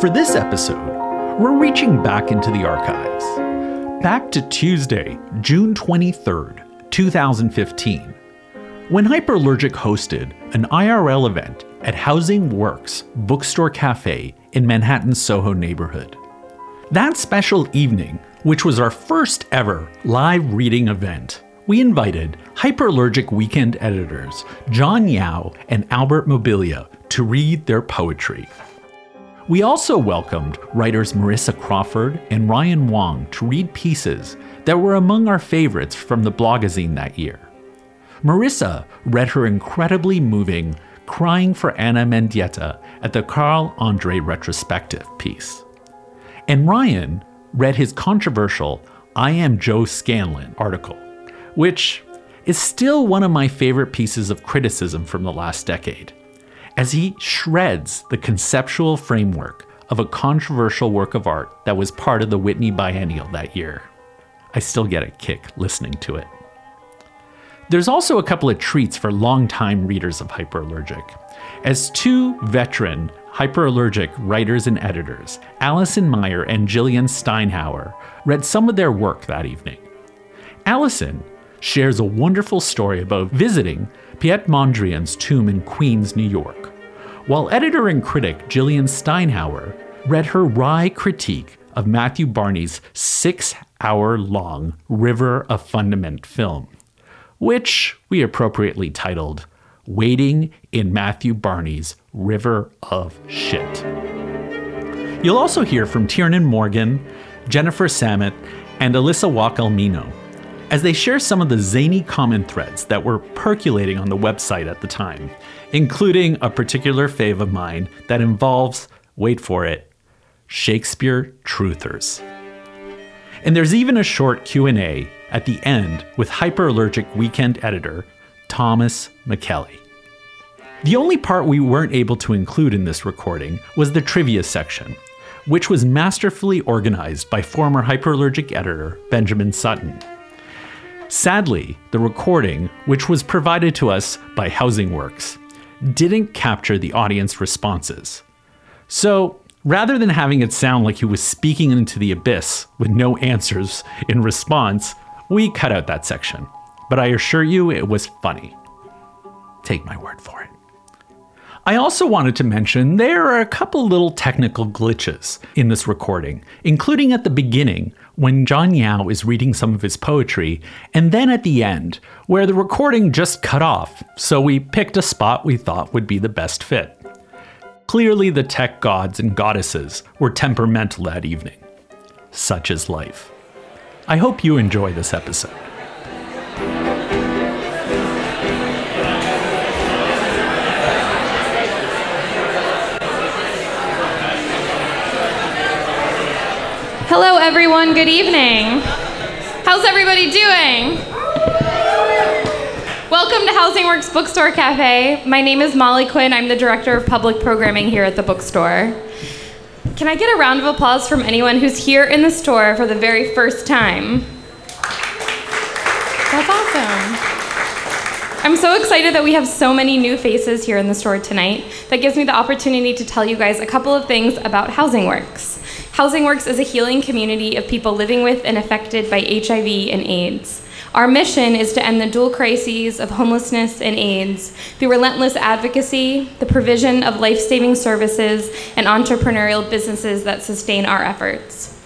For this episode, we're reaching back into the archives. Back to Tuesday, June 23rd, 2015, when Hyperallergic hosted an IRL event at Housing Works Bookstore Cafe in Manhattan's Soho neighborhood. That special evening, which was our first ever live reading event, we invited Hyperallergic weekend editors John Yau and Albert Mobilio to read their poetry. We also welcomed writers Marisa Crawford and Ryan Wong to read pieces that were among our favorites from the blogazine that year. Marisa read her incredibly moving Crying for Ana Mendieta at the Carl Andre retrospective piece. And Ryan read his controversial I Am Joe Scanlan article, which is still one of my favorite pieces of criticism from the last decade as he shreds the conceptual framework of a controversial work of art that was part of the Whitney Biennial that year. I still get a kick listening to it. There's also a couple of treats for longtime readers of Hyperallergic. As two veteran hyperallergic writers and editors, Allison Meier and Jillian Steinhauer, read some of their work that evening. Allison shares a wonderful story about visiting Piet Mondrian's tomb in Queens, New York, while editor and critic Jillian Steinhauer read her wry critique of Matthew Barney's six hour long River of Fundament film, which we appropriately titled Waiting in Matthew Barney's River of Shit. You'll also hear from Tiernan Morgan, Jennifer Samet, and Elisa Wouk Almino as they share some of the zany comment threads that were percolating on the website at the time, including a particular fave of mine that involves, wait for it, Shakespeare truthers. And there's even a short Q&A at the end with hyperallergic weekend editor Thomas Micchelli. The only part we weren't able to include in this recording was the trivia section, which was masterfully organized by former hyperallergic editor Benjamin Sutton. Sadly, the recording, which was provided to us by Housing Works, didn't capture the audience responses. So, rather than having it sound like he was speaking into the abyss with no answers in response, we cut out that section. But I assure you it was funny. Take my word for it. I also wanted to mention there are a couple little technical glitches in this recording, including at the beginning when John Yau is reading some of his poetry, and then at the end, where the recording just cut off, so we picked a spot we thought would be the best fit. Clearly, the tech gods and goddesses were temperamental that evening. Such is life. I hope you enjoy this episode. Everyone. Good evening. How's everybody doing? Welcome to Housing Works Bookstore Cafe. My name is Molly Quinn. I'm the Director of Public Programming here at the bookstore. Can I get a round of applause from anyone who's here in the store for the very first time? That's awesome. I'm so excited that we have so many new faces here in the store tonight. That gives me the opportunity to tell you guys a couple of things about Housing Works. Housing Works is a healing community of people living with and affected by HIV and AIDS. Our mission is to end the dual crises of homelessness and AIDS through relentless advocacy, the provision of life saving services, and entrepreneurial businesses that sustain our efforts.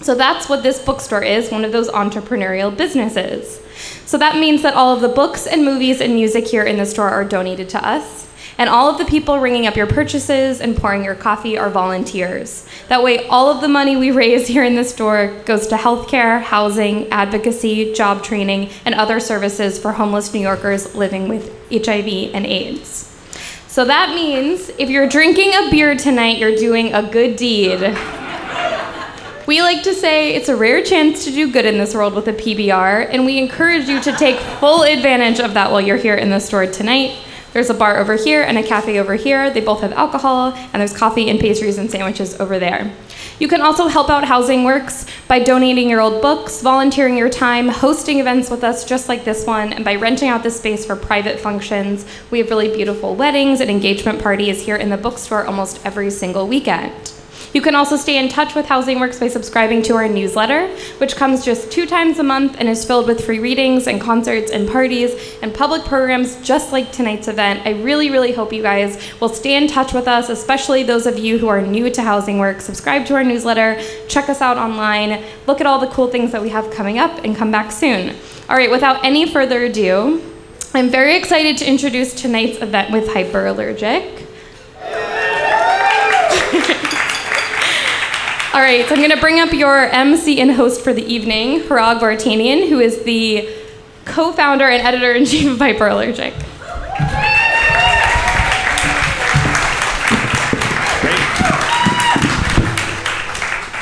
So that's what this bookstore is one of those entrepreneurial businesses. So that means that all of the books and movies and music here in the store are donated to us. And all of the people ringing up your purchases and pouring your coffee are volunteers. That way, all of the money we raise here in the store goes to healthcare, housing, advocacy, job training, and other services for homeless New Yorkers living with HIV and AIDS. So that means if you're drinking a beer tonight, you're doing a good deed. We like to say it's a rare chance to do good in this world with a PBR, and we encourage you to take full advantage of that while you're here in the store tonight. There's a bar over here and a cafe over here. They both have alcohol, and there's coffee and pastries and sandwiches over there. You can also help out Housing Works by donating your old books, volunteering your time, hosting events with us just like this one, and by renting out this space for private functions. We have really beautiful weddings and engagement parties here in the bookstore almost every single weekend. You can also stay in touch with Housing Works by subscribing to our newsletter, which comes just two times a month and is filled with free readings and concerts and parties and public programs just like tonight's event. I really, really hope you guys will stay in touch with us, especially those of you who are new to Housing Works. Subscribe to our newsletter, check us out online, look at all the cool things that we have coming up, and come back soon. All right, without any further ado, I'm very excited to introduce tonight's event with Hyperallergic. All right, so I'm going to bring up your MC and host for the evening, Hrag Vartanian, who is the co-founder and editor-in-chief of Hyperallergic.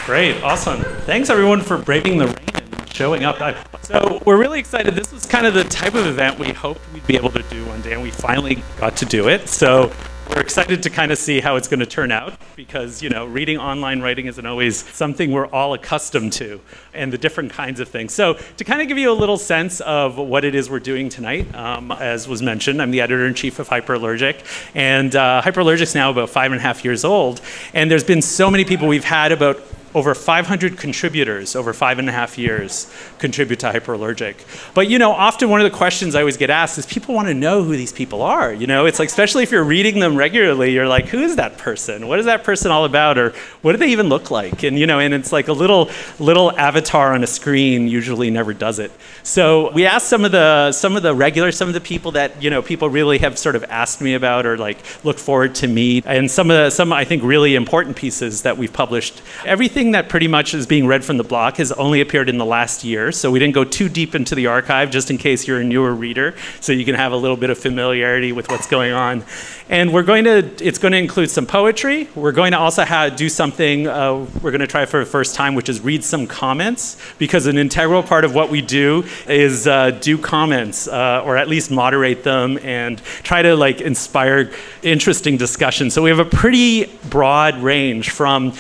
Great, awesome. Thanks everyone for braving the rain and showing up. So we're really excited. This was kind of the type of event we hoped we'd be able to do one day, and we finally got to do it. So we're excited to kind of see how it's going to turn out because, you know, reading online writing isn't always something we're all accustomed to and the different kinds of things. So, to kind of give you a little sense of what it is we're doing tonight, um, as was mentioned, I'm the editor in chief of Hyperallergic, and uh, Hyperallergic's now about five and a half years old. And there's been so many people we've had about over 500 contributors over five and a half years contribute to hyperallergic. But you know often one of the questions i always get asked is people want to know who these people are you know? It's like especially if you're reading them regularly you're like who is that person? What is that person all about? Or what do they even look like? And you know and it's like a little little avatar on a screen usually never does it. So we asked some of the some of the regulars some of the people that you know people really have sort of asked me about or like look forward to meet. And some of the some i think really important pieces that we've published everything everything that pretty much is being read from the block has only appeared in the last year, so we didn't go too deep into the archive just in case you're a newer reader, so you can have a little bit of familiarity with what's going on. And we're going to, it's going to include some poetry. We're going to also have, do something uh, we're going to try for the first time, which is read some comments, because an integral part of what we do is uh, do comments, uh, or at least moderate them and try to like inspire interesting discussion. So we have a pretty broad range from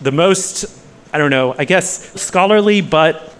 the most, I don't know, I guess scholarly, but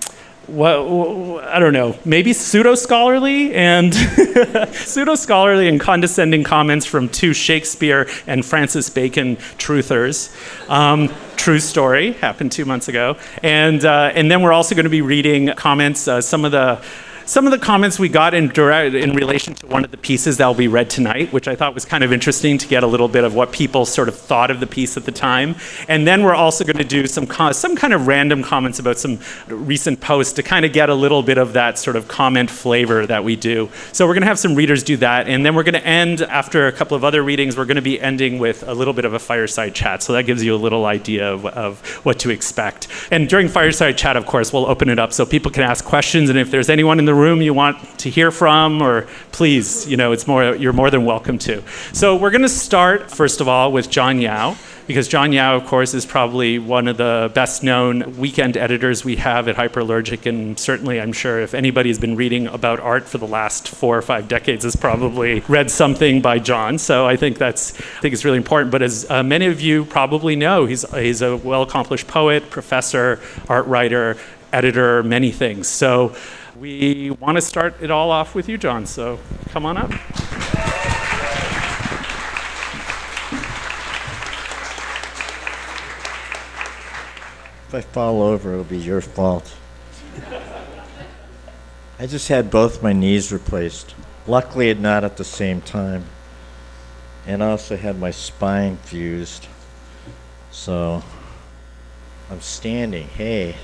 what, I don't know, maybe pseudo scholarly and pseudo scholarly and condescending comments from two Shakespeare and Francis Bacon truthers. Um, true story happened two months ago, and uh, and then we're also going to be reading comments. Uh, some of the some of the comments we got in, in relation to one of the pieces that will be read tonight, which I thought was kind of interesting to get a little bit of what people sort of thought of the piece at the time. And then we're also going to do some, some kind of random comments about some recent posts to kind of get a little bit of that sort of comment flavor that we do. So we're going to have some readers do that. And then we're going to end, after a couple of other readings, we're going to be ending with a little bit of a fireside chat. So that gives you a little idea of, of what to expect. And during fireside chat, of course, we'll open it up so people can ask questions. And if there's anyone in the room you want to hear from, or please, you know, it's more, you're more than welcome to. So we're going to start, first of all, with John Yau because John Yau, of course, is probably one of the best known weekend editors we have at Hyperallergic. And certainly, I'm sure if anybody's been reading about art for the last four or five decades, has probably read something by John. So I think that's, I think it's really important. But as uh, many of you probably know, he's, he's a well accomplished poet, professor, art writer, editor, many things. So we want to start it all off with you, John. So come on up. If I fall over, it'll be your fault. I just had both my knees replaced. Luckily, not at the same time. And I also had my spine fused. So I'm standing. Hey.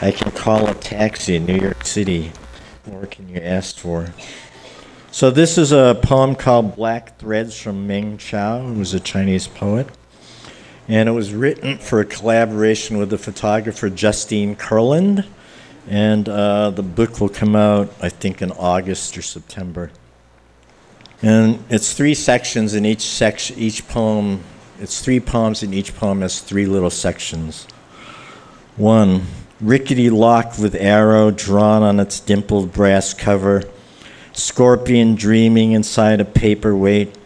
I can call a taxi in New York City. What can you ask for? So this is a poem called Black Threads from Meng Chao, who's a Chinese poet. And it was written for a collaboration with the photographer Justine Kurland. And uh, the book will come out, I think, in August or September. And it's three sections in each section, each poem. It's three poems, and each poem has three little sections. One, rickety lock with arrow drawn on its dimpled brass cover, scorpion dreaming inside a paperweight,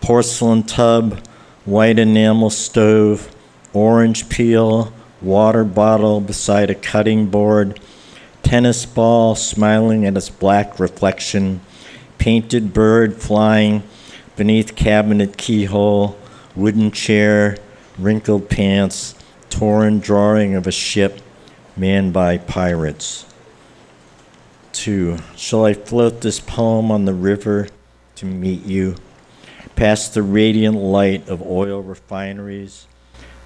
porcelain tub, white enamel stove, orange peel, water bottle beside a cutting board, tennis ball smiling at its black reflection, painted bird flying beneath cabinet keyhole, wooden chair, wrinkled pants, torn drawing of a ship manned by pirates. Two, shall I float this poem on the river to meet you? Past the radiant light of oil refineries,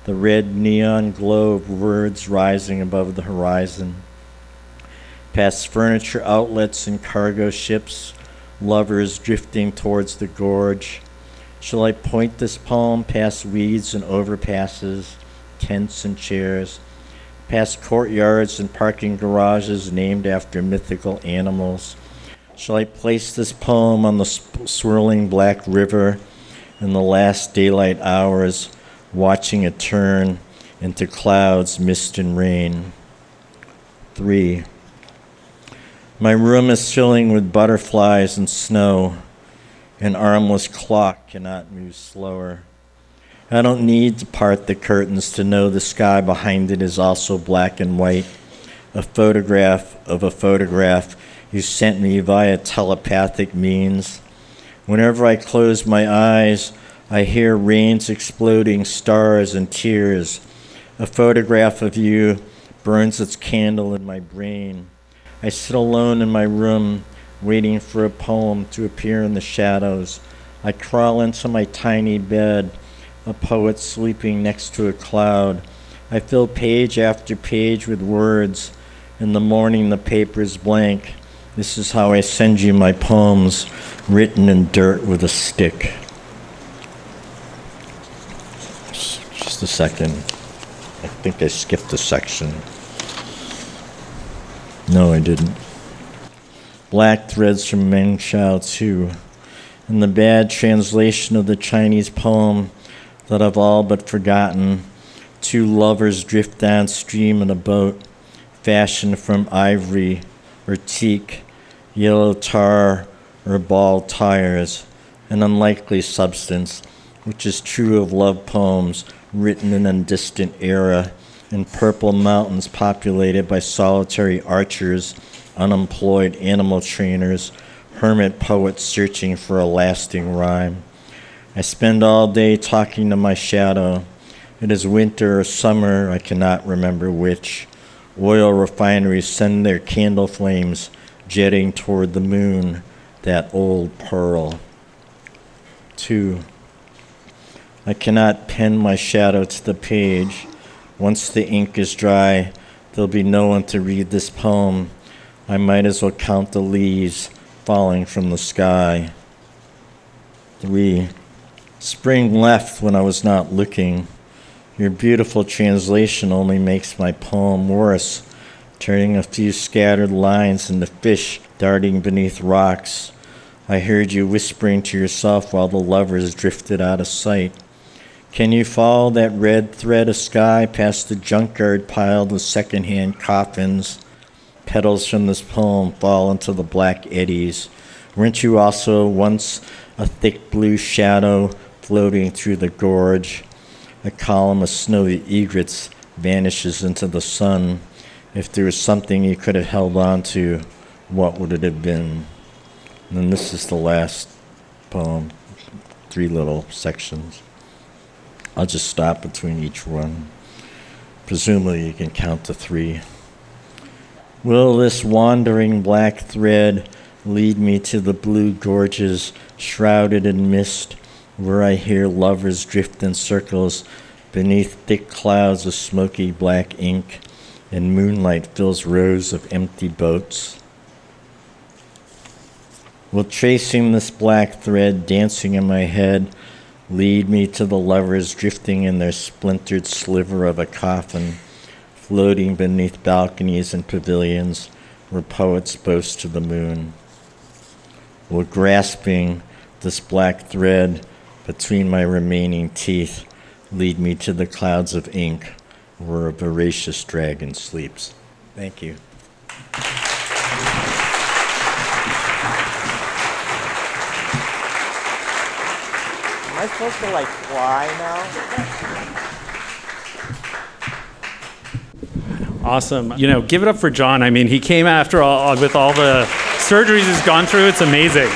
the red neon glow of words rising above the horizon. Past furniture outlets and cargo ships, lovers drifting towards the gorge. Shall I point this poem past weeds and overpasses, tents and chairs, past courtyards and parking garages named after mythical animals? Shall I place this poem on the swirling black river in the last daylight hours, watching it turn into clouds, mist, and rain? Three. My room is filling with butterflies and snow. An armless clock cannot move slower. I don't need to part the curtains to know the sky behind it is also black and white. A photograph of a photograph you sent me via telepathic means. Whenever I close my eyes, I hear rains exploding, stars and tears. A photograph of you burns its candle in my brain. I sit alone in my room, waiting for a poem to appear in the shadows. I crawl into my tiny bed, a poet sleeping next to a cloud. I fill page after page with words. In the morning, the paper is blank. This is how I send you my poems, written in dirt with a stick. Just a second. I think I skipped a section. No, I didn't. Black threads from Meng Chao too. In the bad translation of the Chinese poem that I've all but forgotten, two lovers drift downstream in a boat fashioned from ivory or teak, yellow tar or ball tires, an unlikely substance, which is true of love poems written in a distant era in purple mountains populated by solitary archers, unemployed animal trainers, hermit poets searching for a lasting rhyme. I spend all day talking to my shadow. It is winter or summer, I cannot remember which. Oil refineries send their candle flames jetting toward the moon, that old pearl. Two, I cannot pen my shadow to the page. Once the ink is dry, there'll be no one to read this poem. I might as well count the leaves falling from the sky. Three. Spring left when I was not looking. Your beautiful translation only makes my poem worse, turning a few scattered lines into fish darting beneath rocks. I heard you whispering to yourself while the lovers drifted out of sight. Can you follow that red thread of sky past the junkyard piled with secondhand coffins? Petals from this poem fall into the black eddies. Weren't you also once a thick blue shadow floating through the gorge? A column of snowy egrets vanishes into the sun. If there was something you could have held on to, what would it have been? And this is the last poem, three little sections. I'll just stop between each one. Presumably, you can count to three. Will this wandering black thread lead me to the blue gorges shrouded in mist, where I hear lovers drift in circles beneath thick clouds of smoky black ink, and moonlight fills rows of empty boats? Will tracing this black thread dancing in my head Lead me to the lovers drifting in their splintered sliver of a coffin, floating beneath balconies and pavilions where poets boast to the moon. Will grasping this black thread between my remaining teeth lead me to the clouds of ink where a voracious dragon sleeps. Thank you. Am I supposed to like fly now? Awesome. You know, give it up for John. I mean, he came after all with all the surgeries he's gone through. It's amazing.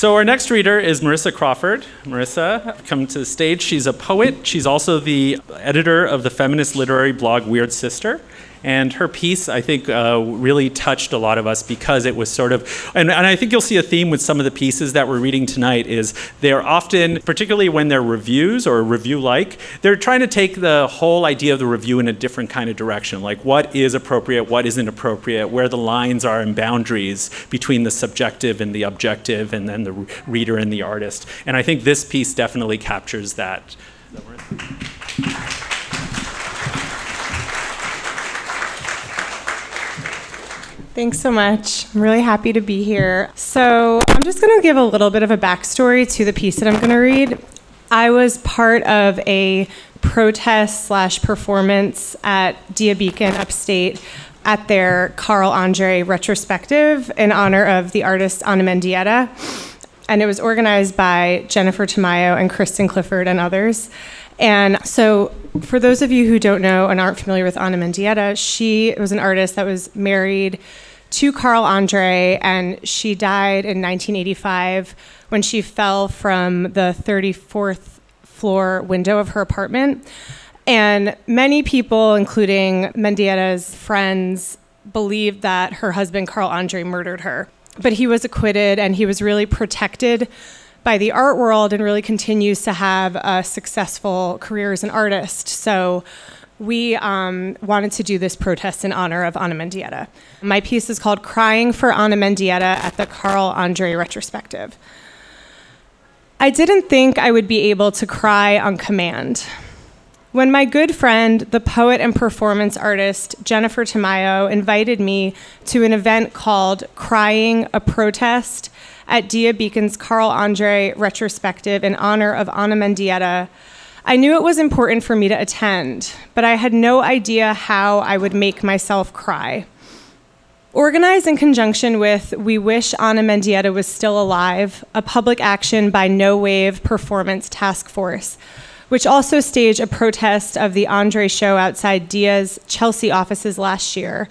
So our next reader is Marisa Crawford. Marisa, come to the stage. She's a poet. She's also the editor of the feminist literary blog Weird Sister. And her piece, I think, uh, really touched a lot of us because it was sort of, and, and I think you'll see a theme with some of the pieces that we're reading tonight is they're often, particularly when they're reviews or review-like, they're trying to take the whole idea of the review in a different kind of direction, like what is appropriate, what isn't appropriate, where the lines are and boundaries between the subjective and the objective, and then the reader and the artist. And I think this piece definitely captures that. Thanks so much. I'm really happy to be here. So, I'm just going to give a little bit of a backstory to the piece that I'm going to read. I was part of a protest slash performance at Dia Beacon upstate at their Carl Andre retrospective in honor of the artist Ana Mendieta. And it was organized by Jennifer Tamayo and Christen Clifford and others. And so, for those of you who don't know and aren't familiar with Ana Mendieta, she was an artist that was married to Carl Andre, and she died in 1985 when she fell from the 34th floor window of her apartment. And many people, including Mendieta's friends, believed that her husband, Carl Andre, murdered her. But he was acquitted and he was really protected by the art world and really continues to have a successful career as an artist. So we um, wanted to do this protest in honor of Ana Mendieta. My piece is called Crying for Ana Mendieta at the Carl Andre Retrospective. I didn't think I would be able to cry on command. When my good friend, the poet and performance artist Jennifer Tamayo, invited me to an event called Crying a Protest at Dia Beacon's Carl Andre retrospective in honor of Anna Mendieta, I knew it was important for me to attend, but I had no idea how I would make myself cry. Organized in conjunction with We Wish Ana Mendieta Was Still Alive, a public action by No Wave Performance Task Force, which also staged a protest of the Andre show outside Dia's Chelsea offices last year.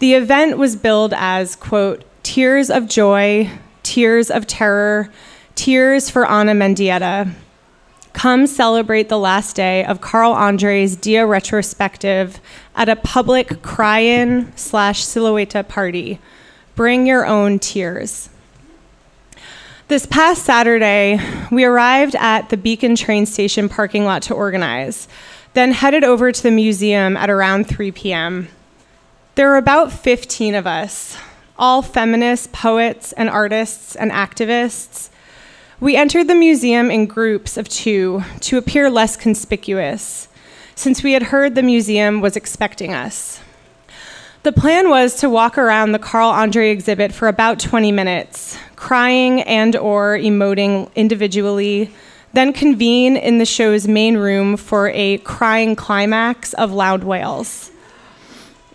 The event was billed as, quote, tears of joy, tears of terror, tears for Ana Mendieta. Come celebrate the last day of Carl Andre's Dia retrospective at a public cry-in slash silhouette party. Bring your own tears. This past Saturday, we arrived at the Beacon train station parking lot to organize, then headed over to the museum at around 3 p.m. There were about 15 of us, all feminists, poets, and artists and activists. We entered the museum in groups of two to appear less conspicuous, since we had heard the museum was expecting us. The plan was to walk around the Carl Andre exhibit for about 20 minutes, crying and or emoting individually, then convene in the show's main room for a crying climax of loud wails.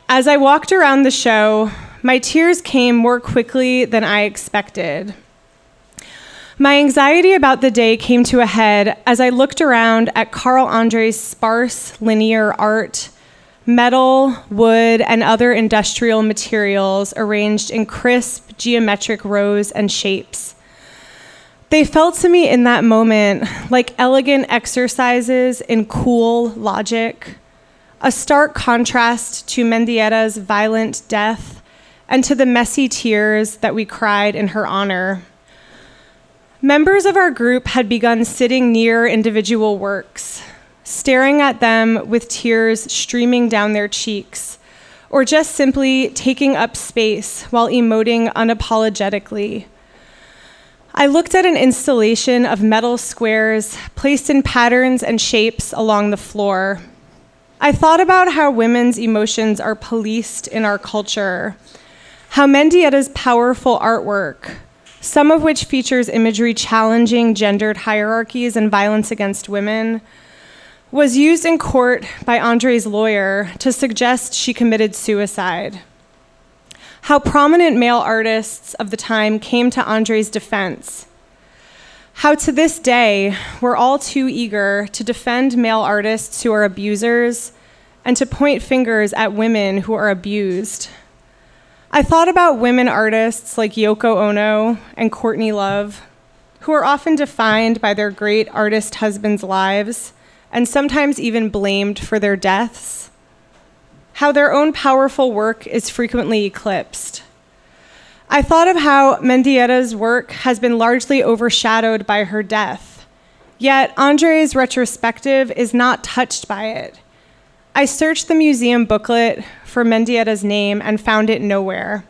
As I walked around the show, my tears came more quickly than I expected. My anxiety about the day came to a head as I looked around at Carl Andre's sparse linear art, metal, wood, and other industrial materials arranged in crisp geometric rows and shapes. They felt to me in that moment like elegant exercises in cool logic, a stark contrast to Mendieta's violent death and to the messy tears that we cried in her honor. Members of our group had begun sitting near individual works, staring at them with tears streaming down their cheeks, or just simply taking up space while emoting unapologetically. I looked at an installation of metal squares placed in patterns and shapes along the floor. I thought about how women's emotions are policed in our culture how Mendieta's powerful artwork, some of which features imagery challenging gendered hierarchies and violence against women, was used in court by Andre's lawyer to suggest she committed suicide. How prominent male artists of the time came to Andre's defense. How to this day, we're all too eager to defend male artists who are abusers and to point fingers at women who are abused. I thought about women artists like Yoko Ono and Courtney Love, who are often defined by their great artist husbands' lives and sometimes even blamed for their deaths. How their own powerful work is frequently eclipsed. I thought of how Mendieta's work has been largely overshadowed by her death, yet Andre's retrospective is not touched by it. I searched the museum booklet for Mendieta's name and found it nowhere.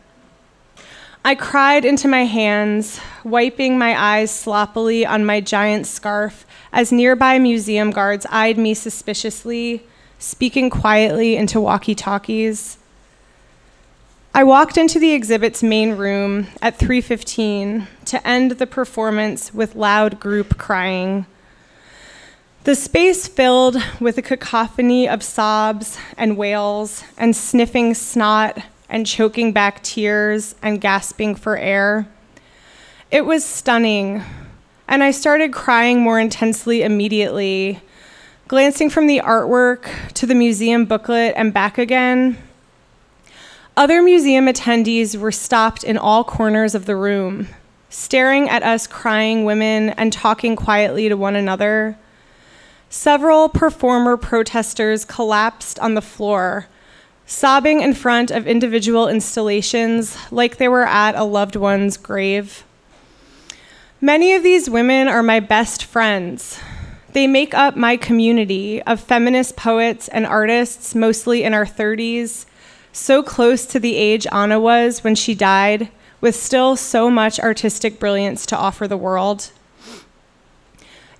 I cried into my hands, wiping my eyes sloppily on my giant scarf as nearby museum guards eyed me suspiciously, speaking quietly into walkie talkies. I walked into the exhibit's main room at 3:15 to end the performance with loud group crying. The space filled with a cacophony of sobs and wails and sniffing snot and choking back tears and gasping for air. It was stunning, and I started crying more intensely immediately, glancing from the artwork to the museum booklet and back again. Other museum attendees were stopped in all corners of the room, staring at us crying women and talking quietly to one another. Several performer protesters collapsed on the floor sobbing in front of individual installations like they were at a loved one's grave. Many of these women are my best friends. They make up my community of feminist poets and artists, mostly in our 30s, so close to the age Ana was when she died, with still so much artistic brilliance to offer the world.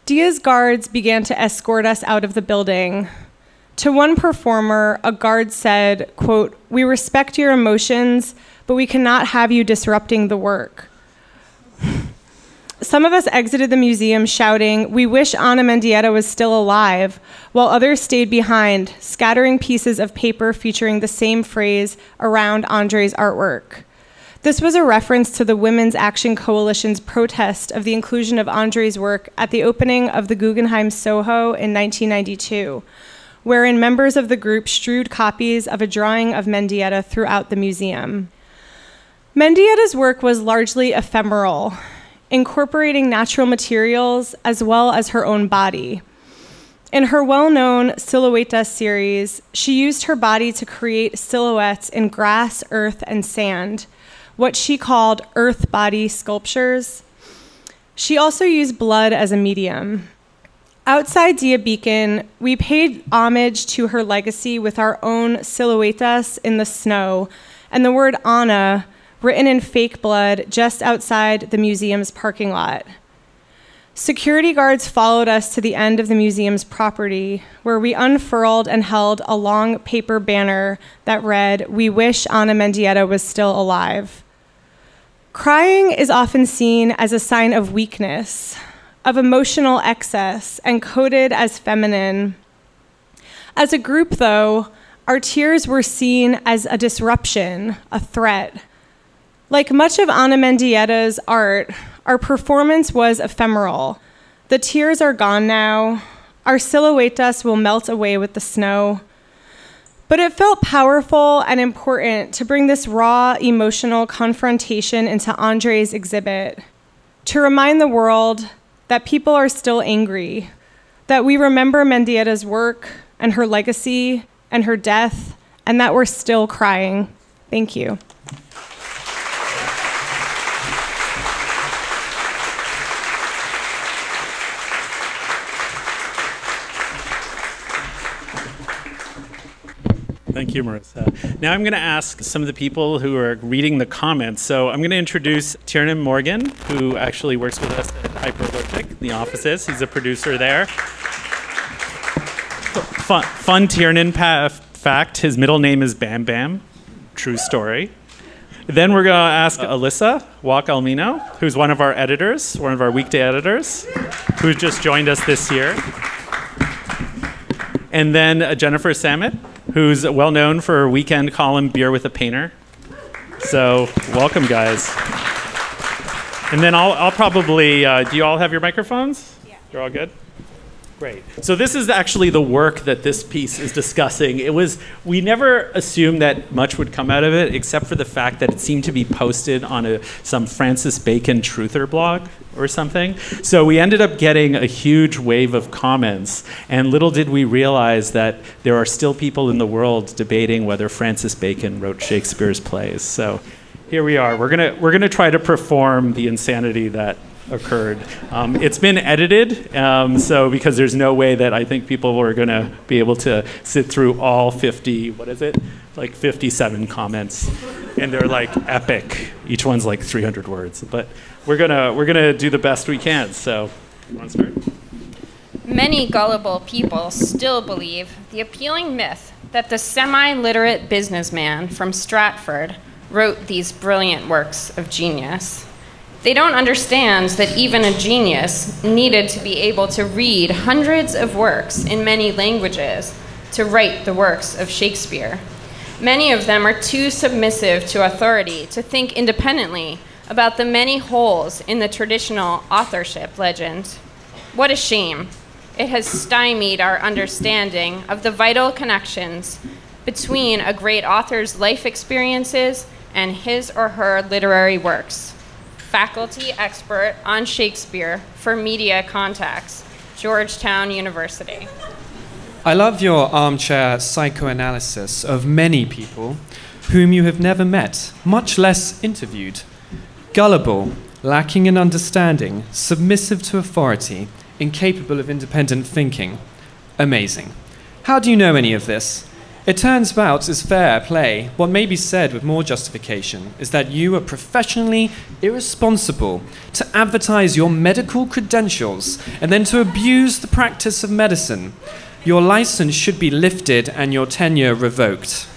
Dia's guards began to escort us out of the building, to one performer, a guard said, quote, "We respect your emotions, but we cannot have you disrupting the work." Some of us exited the museum shouting, We wish Ana Mendieta was still alive, while others stayed behind, scattering pieces of paper featuring the same phrase around Andre's artwork. This was a reference to the Women's Action Coalition's protest of the inclusion of Andre's work at the opening of the Guggenheim Soho in 1992 wherein members of the group strewed copies of a drawing of Mendieta throughout the museum. Mendieta's work was largely ephemeral, incorporating natural materials as well as her own body. In her well known Silueta series, she used her body to create silhouettes in grass, earth, and sand, what she called earth body sculptures. She also used blood as a medium. Outside Dia Beacon, we paid homage to her legacy with our own siluetas in the snow and the word Ana written in fake blood just outside the museum's parking lot. Security guards followed us to the end of the museum's property, where we unfurled and held a long paper banner that read, We wish Ana Mendieta was still alive. Crying is often seen as a sign of weakness, of emotional excess and coded as feminine. As a group, though, our tears were seen as a disruption, a threat. Like much of Ana Mendieta's art, our performance was ephemeral. The tears are gone now. Our siluetas will melt away with the snow. But it felt powerful and important to bring this raw emotional confrontation into Andre's exhibit, to remind the world that people are still angry, that we remember Mendieta's work and her legacy and her death, and that we're still crying. Thank you. Thank you, Marisa. Now I'm going to ask some of the people who are reading the comments. So I'm going to introduce Tiernan Morgan, who actually works with us at Hyperallergic, the offices. He's a producer there. Fun, fun Tiernan fact his middle name is Bam Bam. True story. Then we're going to ask Elisa Wouk Almino, who's one of our editors, one of our weekday editors, who just joined us this year. And then uh, Jennifer Samet, who's well known for her weekend column Beer with a Painter. So, welcome, guys. And then I'll, I'll probably, uh, do you all have your microphones? Yeah. You're all good? Great. So this is actually the work that this piece is discussing. It was we never assumed that much would come out of it, except for the fact that it seemed to be posted on a some Francis Bacon truther blog or something. So we ended up getting a huge wave of comments, and little did we realize that there are still people in the world debating whether Francis Bacon wrote Shakespeare's plays. So here we are. We're gonna we're gonna try to perform the insanity that occurred. Um, it's been edited, um, so because there's no way that I think people are going to be able to sit through all 50, what is it? Like 57 comments, and they're like epic. Each one's like 300 words, but we're gonna we're gonna do the best we can. So, you want to start? Many gullible people still believe the appealing myth that the semi literate businessman from Stratford wrote these brilliant works of genius. They don't understand that even a genius needed to be able to read hundreds of works in many languages to write the works of Shakespeare. Many of them are too submissive to authority to think independently about the many holes in the traditional authorship legend. What a shame. It has stymied our understanding of the vital connections between a great author's life experiences and his or her literary works faculty expert on Shakespeare for media contacts, Georgetown University. I love your armchair psychoanalysis of many people whom you have never met, much less interviewed. Gullible, lacking in understanding, submissive to authority, incapable of independent thinking. Amazing. How do you know any of this? It turns out, is fair play, what may be said with more justification is that you are professionally irresponsible to advertise your medical credentials and then to abuse the practice of medicine. Your license should be lifted and your tenure revoked.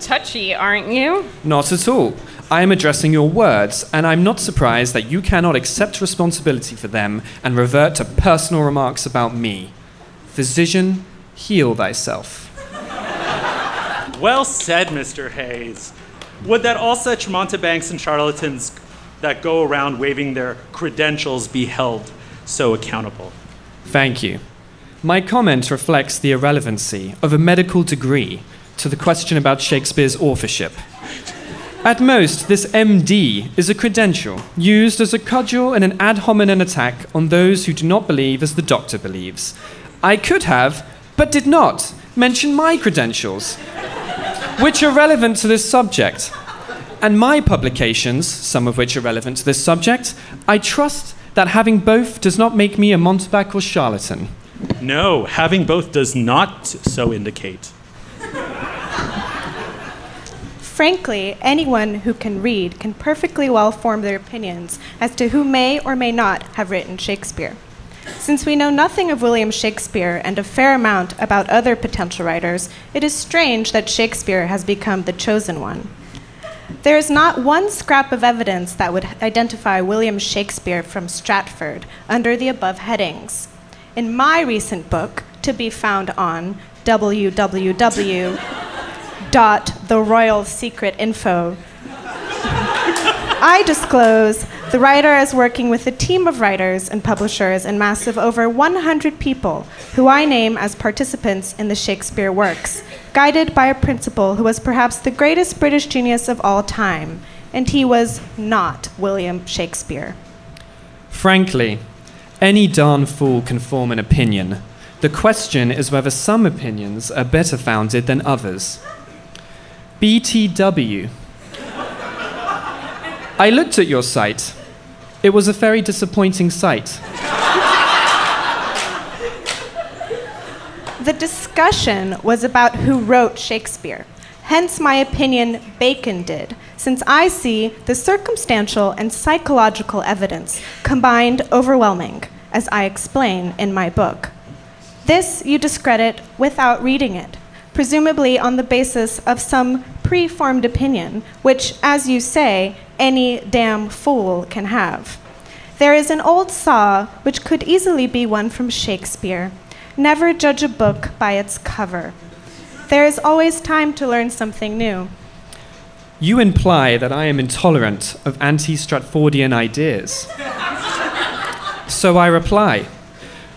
Touchy, aren't you? Not at all. I am addressing your words, and I'm not surprised that you cannot accept responsibility for them and revert to personal remarks about me. Physician, heal thyself. Well said, Mr. Hayes. Would that all such mountebanks and charlatans that go around waving their credentials be held so accountable? Thank you. My comment reflects the irrelevancy of a medical degree to the question about Shakespeare's authorship. At most, this MD is a credential used as a cudgel and an ad hominem attack on those who do not believe as the doctor believes. I could have, but did not, mention my credentials, which are relevant to this subject. And my publications, some of which are relevant to this subject, I trust that having both does not make me a mountebank or charlatan. No, having both does not so indicate. Frankly, anyone who can read can perfectly well form their opinions as to who may or may not have written Shakespeare. Since we know nothing of William Shakespeare and a fair amount about other potential writers, it is strange that Shakespeare has become the chosen one. There is not one scrap of evidence that would identify William Shakespeare from Stratford under the above headings. In my recent book, to be found on www.theroyalsecretinfo, I disclose the writer is working with a team of writers and publishers and mass of over 100 people who I name as participants in the Shakespeare works, guided by a principal who was perhaps the greatest British genius of all time, and he was not William Shakespeare. Frankly, any darn fool can form an opinion. The question is whether some opinions are better founded than others. BTW I looked at your site. It was a very disappointing sight. The discussion was about who wrote Shakespeare. Hence, my opinion, Bacon did, since I see the circumstantial and psychological evidence combined overwhelming, as I explain in my book. This you discredit without reading it, presumably on the basis of some preformed opinion, which, as you say, any damn fool can have. There is an old saw which could easily be one from Shakespeare never judge a book by its cover. There is always time to learn something new. You imply that I am intolerant of anti Stratfordian ideas. so I reply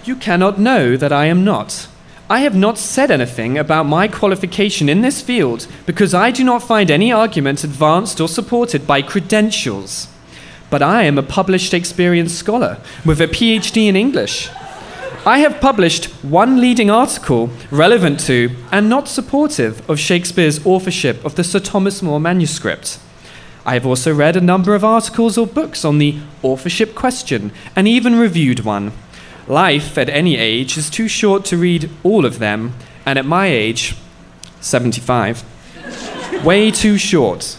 You cannot know that I am not. I have not said anything about my qualification in this field because I do not find any argument advanced or supported by credentials. But I am a published Shakespearean scholar with a PhD in English. I have published one leading article relevant to and not supportive of Shakespeare's authorship of the Sir Thomas More manuscript. I have also read a number of articles or books on the authorship question and even reviewed one. Life at any age is too short to read all of them, and at my age, 75, way too short.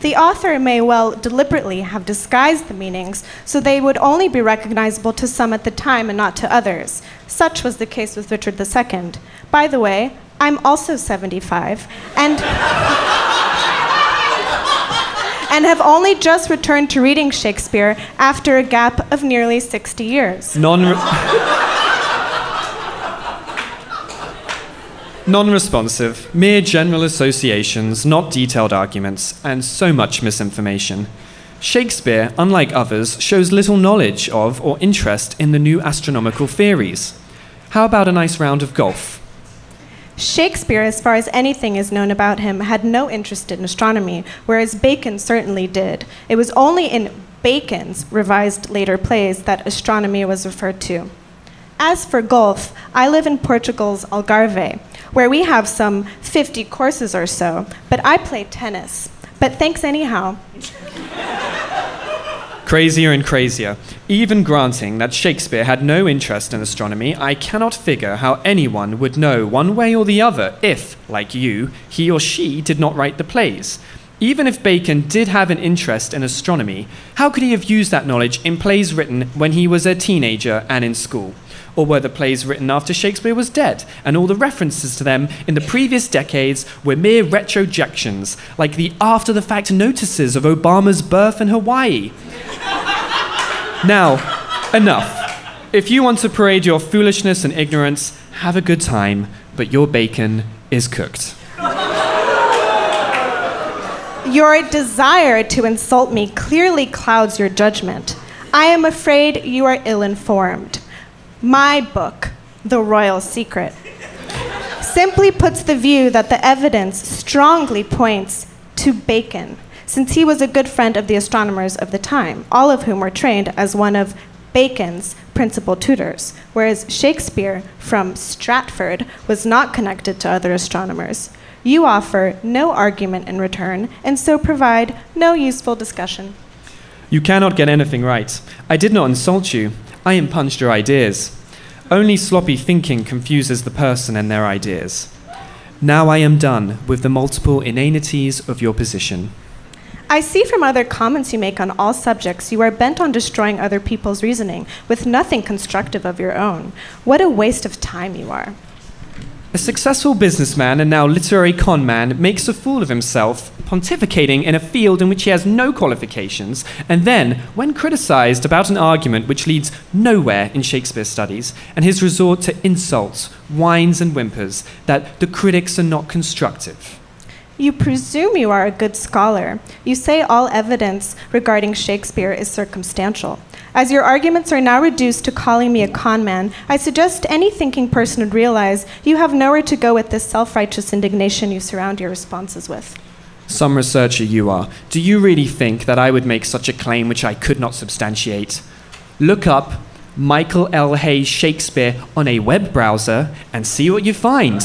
The author may well deliberately have disguised the meanings so they would only be recognizable to some at the time and not to others. Such was the case with Richard II. By the way, I'm also 75 and and have only just returned to reading Shakespeare after a gap of nearly 60 years. Non Non responsive, mere general associations, not detailed arguments, and so much misinformation. Shakespeare, unlike others, shows little knowledge of or interest in the new astronomical theories. How about a nice round of golf? Shakespeare, as far as anything is known about him, had no interest in astronomy, whereas Bacon certainly did. It was only in Bacon's revised later plays that astronomy was referred to. As for golf, I live in Portugal's Algarve, where we have some 50 courses or so, but I play tennis. But thanks anyhow. Crazier and crazier. Even granting that Shakespeare had no interest in astronomy, I cannot figure how anyone would know one way or the other if, like you, he or she did not write the plays. Even if Bacon did have an interest in astronomy, how could he have used that knowledge in plays written when he was a teenager and in school? Or were the plays written after Shakespeare was dead, and all the references to them in the previous decades were mere retrojections, like the after the fact notices of Obama's birth in Hawaii? now, enough. If you want to parade your foolishness and ignorance, have a good time, but your bacon is cooked. Your desire to insult me clearly clouds your judgment. I am afraid you are ill informed. My book, The Royal Secret, simply puts the view that the evidence strongly points to Bacon, since he was a good friend of the astronomers of the time, all of whom were trained as one of Bacon's principal tutors, whereas Shakespeare from Stratford was not connected to other astronomers. You offer no argument in return, and so provide no useful discussion. You cannot get anything right. I did not insult you. I impunged your ideas. Only sloppy thinking confuses the person and their ideas. Now I am done with the multiple inanities of your position. I see from other comments you make on all subjects you are bent on destroying other people's reasoning, with nothing constructive of your own. What a waste of time you are. A successful businessman and now literary con man makes a fool of himself, pontificating in a field in which he has no qualifications, and then, when criticized about an argument which leads nowhere in Shakespeare studies, and his resort to insults, whines, and whimpers, that the critics are not constructive. You presume you are a good scholar. You say all evidence regarding Shakespeare is circumstantial. As your arguments are now reduced to calling me a con man, I suggest any thinking person would realize you have nowhere to go with this self righteous indignation you surround your responses with. Some researcher you are. Do you really think that I would make such a claim which I could not substantiate? Look up Michael L. Hayes Shakespeare on a web browser and see what you find.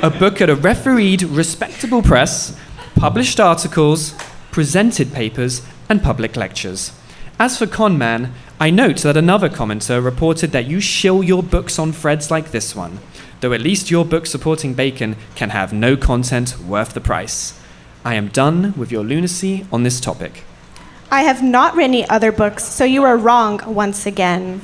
A book at a refereed, respectable press, published articles, presented papers, and public lectures. As for Conman, I note that another commenter reported that you shill your books on threads like this one, though at least your book supporting Bacon can have no content worth the price. I am done with your lunacy on this topic. I have not written any other books, so you are wrong once again.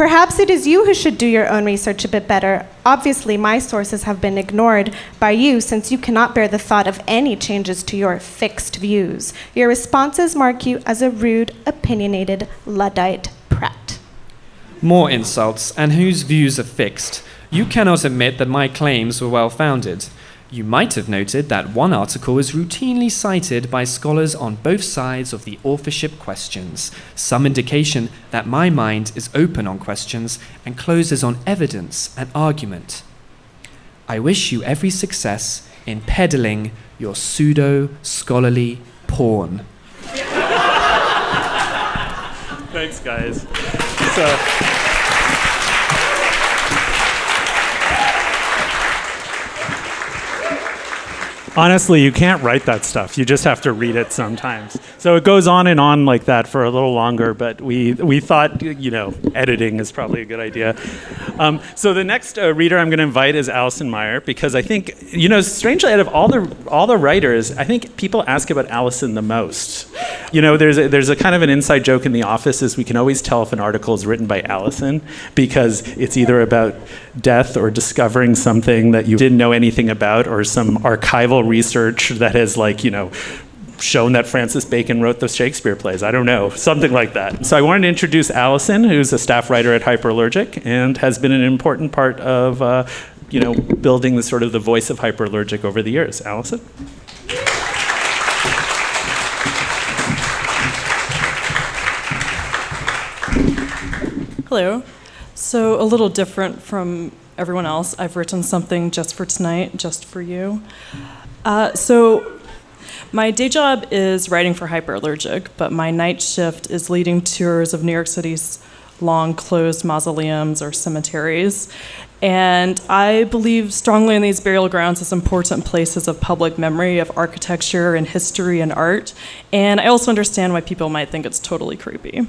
Perhaps it is you who should do your own research a bit better. Obviously, my sources have been ignored by you since you cannot bear the thought of any changes to your fixed views. Your responses mark you as a rude, opinionated Luddite prat. More insults, and whose views are fixed. You cannot admit that my claims were well founded. You might have noted that one article is routinely cited by scholars on both sides of the authorship questions, some indication that my mind is open on questions and closes on evidence and argument. I wish you every success in peddling your pseudo scholarly porn. Thanks, guys. So. Honestly, you can't write that stuff. You just have to read it sometimes. So it goes on and on like that for a little longer, but we, we thought, you know, editing is probably a good idea. Um, so the next uh, reader I'm going to invite is Allison Meier because I think, you know, strangely, out of all the, all the writers, I think people ask about Allison the most. You know, there's a, there's a kind of an inside joke in the office is we can always tell if an article is written by Allison because it's either about death or discovering something that you didn't know anything about or some archival research that has like, you know, shown that Francis Bacon wrote the Shakespeare plays. I don't know, something like that. So I wanted to introduce Allison, who's a staff writer at Hyperallergic and has been an important part of, uh, you know, building the sort of the voice of Hyperallergic over the years. Allison? Hello. So, a little different from everyone else, I've written something just for tonight, just for you. Uh, so, my day job is writing for Hyperallergic, but my night shift is leading tours of New York City's long closed mausoleums or cemeteries. And I believe strongly in these burial grounds as important places of public memory, of architecture and history and art. And I also understand why people might think it's totally creepy.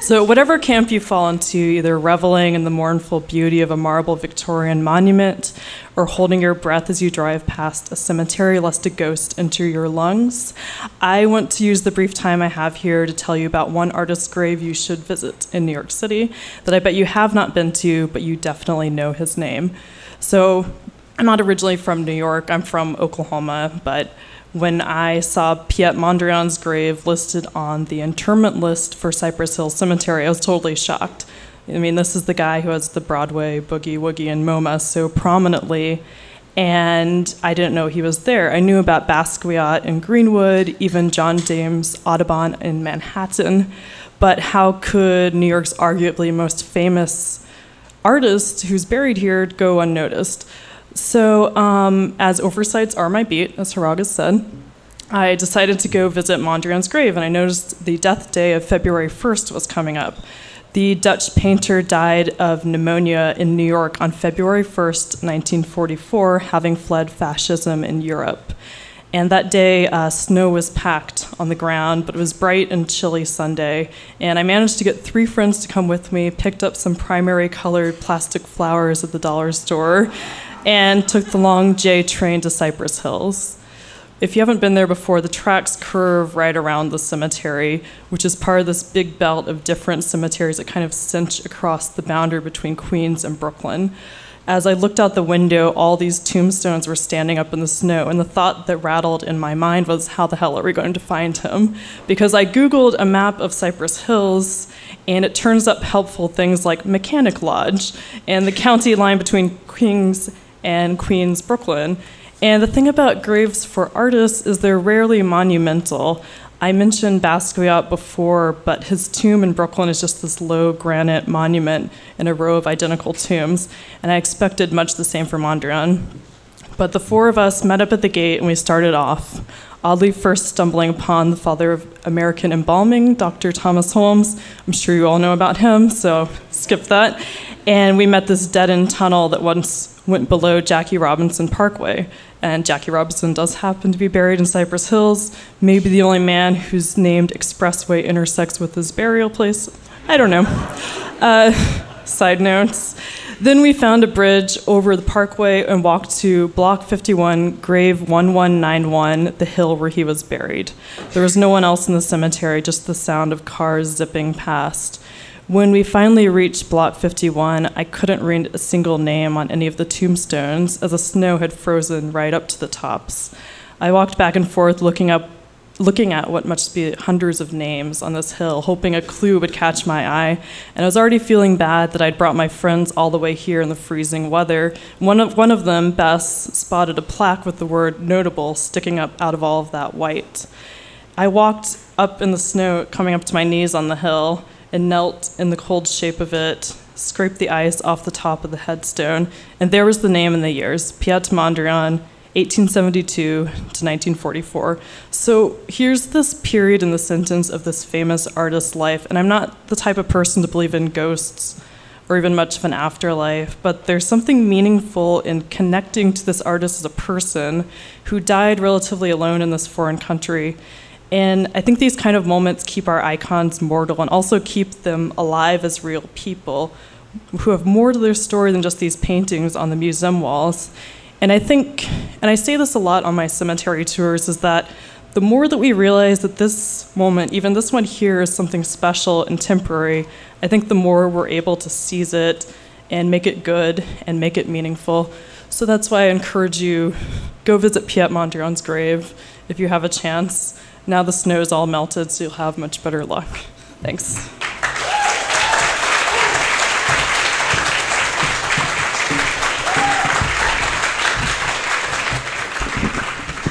So, whatever camp you fall into, either reveling in the mournful beauty of a marble Victorian monument or holding your breath as you drive past a cemetery lest a ghost enter your lungs, I want to use the brief time I have here to tell you about one artist's grave you should visit in New York City that I bet you have not been to, but you definitely know his name. So, I'm not originally from New York, I'm from Oklahoma, but when I saw Piet Mondrian's grave listed on the interment list for Cypress Hill Cemetery, I was totally shocked. I mean, this is the guy who has the Broadway Boogie Woogie and MoMA so prominently, and I didn't know he was there. I knew about Basquiat in Greenwood, even John James Audubon in Manhattan, but how could New York's arguably most famous artist who's buried here go unnoticed? So, um, as oversights are my beat, as Haragas said, I decided to go visit Mondrian's grave, and I noticed the death day of February 1st was coming up. The Dutch painter died of pneumonia in New York on February 1st, 1944, having fled fascism in Europe. And that day, uh, snow was packed on the ground, but it was bright and chilly Sunday. And I managed to get three friends to come with me, picked up some primary colored plastic flowers at the dollar store, and took the long J train to Cypress Hills. If you haven't been there before, the tracks curve right around the cemetery, which is part of this big belt of different cemeteries that kind of cinch across the boundary between Queens and Brooklyn. As I looked out the window, all these tombstones were standing up in the snow, and the thought that rattled in my mind was, how the hell are we going to find him? Because I Googled a map of Cypress Hills, and it turns up helpful things like Mechanic Lodge and the county line between Queens and Queens, Brooklyn. And the thing about graves for artists is they're rarely monumental. I mentioned Basquiat before, but his tomb in Brooklyn is just this low granite monument in a row of identical tombs, and I expected much the same for Mondrian. But the four of us met up at the gate and we started off, oddly first stumbling upon the father of American embalming, Dr. Thomas Holmes. I'm sure you all know about him, so skip that. And we met this dead end tunnel that once went below Jackie Robinson Parkway. And Jackie Robinson does happen to be buried in Cypress Hills, maybe the only man whose named Expressway intersects with his burial place. I don't know. Uh, side notes. Then we found a bridge over the parkway and walked to Block 51, Grave 1191, the hill where he was buried. There was no one else in the cemetery, just the sound of cars zipping past. When we finally reached Block 51, I couldn't read a single name on any of the tombstones as the snow had frozen right up to the tops. I walked back and forth looking up looking at what must be hundreds of names on this hill, hoping a clue would catch my eye. And I was already feeling bad that I'd brought my friends all the way here in the freezing weather. One of, one of them, Bess, spotted a plaque with the word notable sticking up out of all of that white. I walked up in the snow, coming up to my knees on the hill, and knelt in the cold shape of it, scraped the ice off the top of the headstone, and there was the name and the years Piet Mondrian, 1872 to 1944. So here's this period in the sentence of this famous artist's life, and I'm not the type of person to believe in ghosts or even much of an afterlife, but there's something meaningful in connecting to this artist as a person who died relatively alone in this foreign country. And I think these kind of moments keep our icons mortal and also keep them alive as real people who have more to their story than just these paintings on the museum walls. And I think, and I say this a lot on my cemetery tours, is that the more that we realize that this moment, even this one here, is something special and temporary, I think the more we're able to seize it and make it good and make it meaningful. So that's why I encourage you go visit Piet Mondrian's grave if you have a chance. Now the snow is all melted, so you'll have much better luck. Thanks.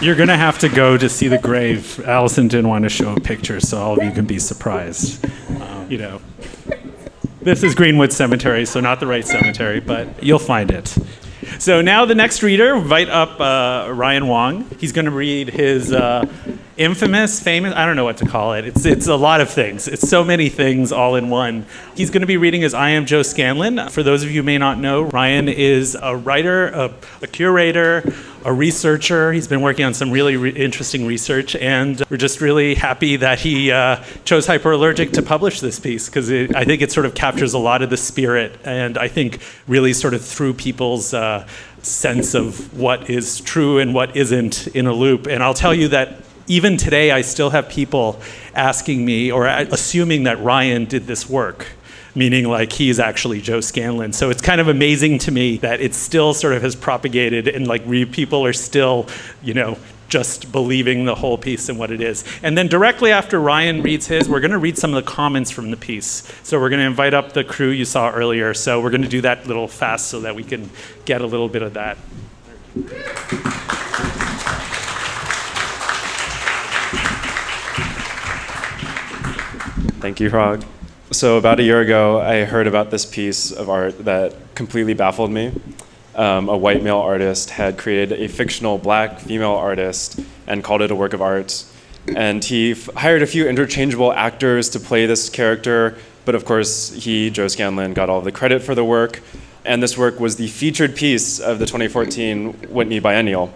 You're to have to go to see the grave. Allison didn't want to show a picture, so all of you can be surprised. Um, you know, this is Greenwood Cemetery, so not the right cemetery, but you'll find it. So now the next reader, invite up uh, Ryan Wong. He's to read his uh, infamous, famous, I don't know what to call it. It's, it's a lot of things. It's so many things all in one. He's going to be reading as I Am Joe Scanlan. For those of you may not know, Ryan is a writer, a, a curator, a researcher. He's been working on some really re- interesting research, and we're just really happy that he uh, chose Hyperallergic to publish this piece because I think it sort of captures a lot of the spirit, and I think really sort of threw people's uh, sense of what is true and what isn't in a loop. And I'll tell you that even today, I still have people asking me or assuming that Ryan did this work, meaning like he's actually Joe Scanlan. So it's kind of amazing to me that it still sort of has propagated and like re- people are still, you know, just believing the whole piece and what it is. And then directly after Ryan reads his, we're going to read some of the comments from the piece. So we're going to invite up the crew you saw earlier. So we're going to do that little fast so that we can get a little bit of that. Thank you, Hrag. So, about a year ago, I heard about this piece of art that completely baffled me. Um, a white male artist had created a fictional black female artist and called it a work of art. And he hired a few interchangeable actors to play this character, but of course, he, Joe Scanlan, got all the credit for the work. And this work was the featured piece of the 2014 Whitney Biennial.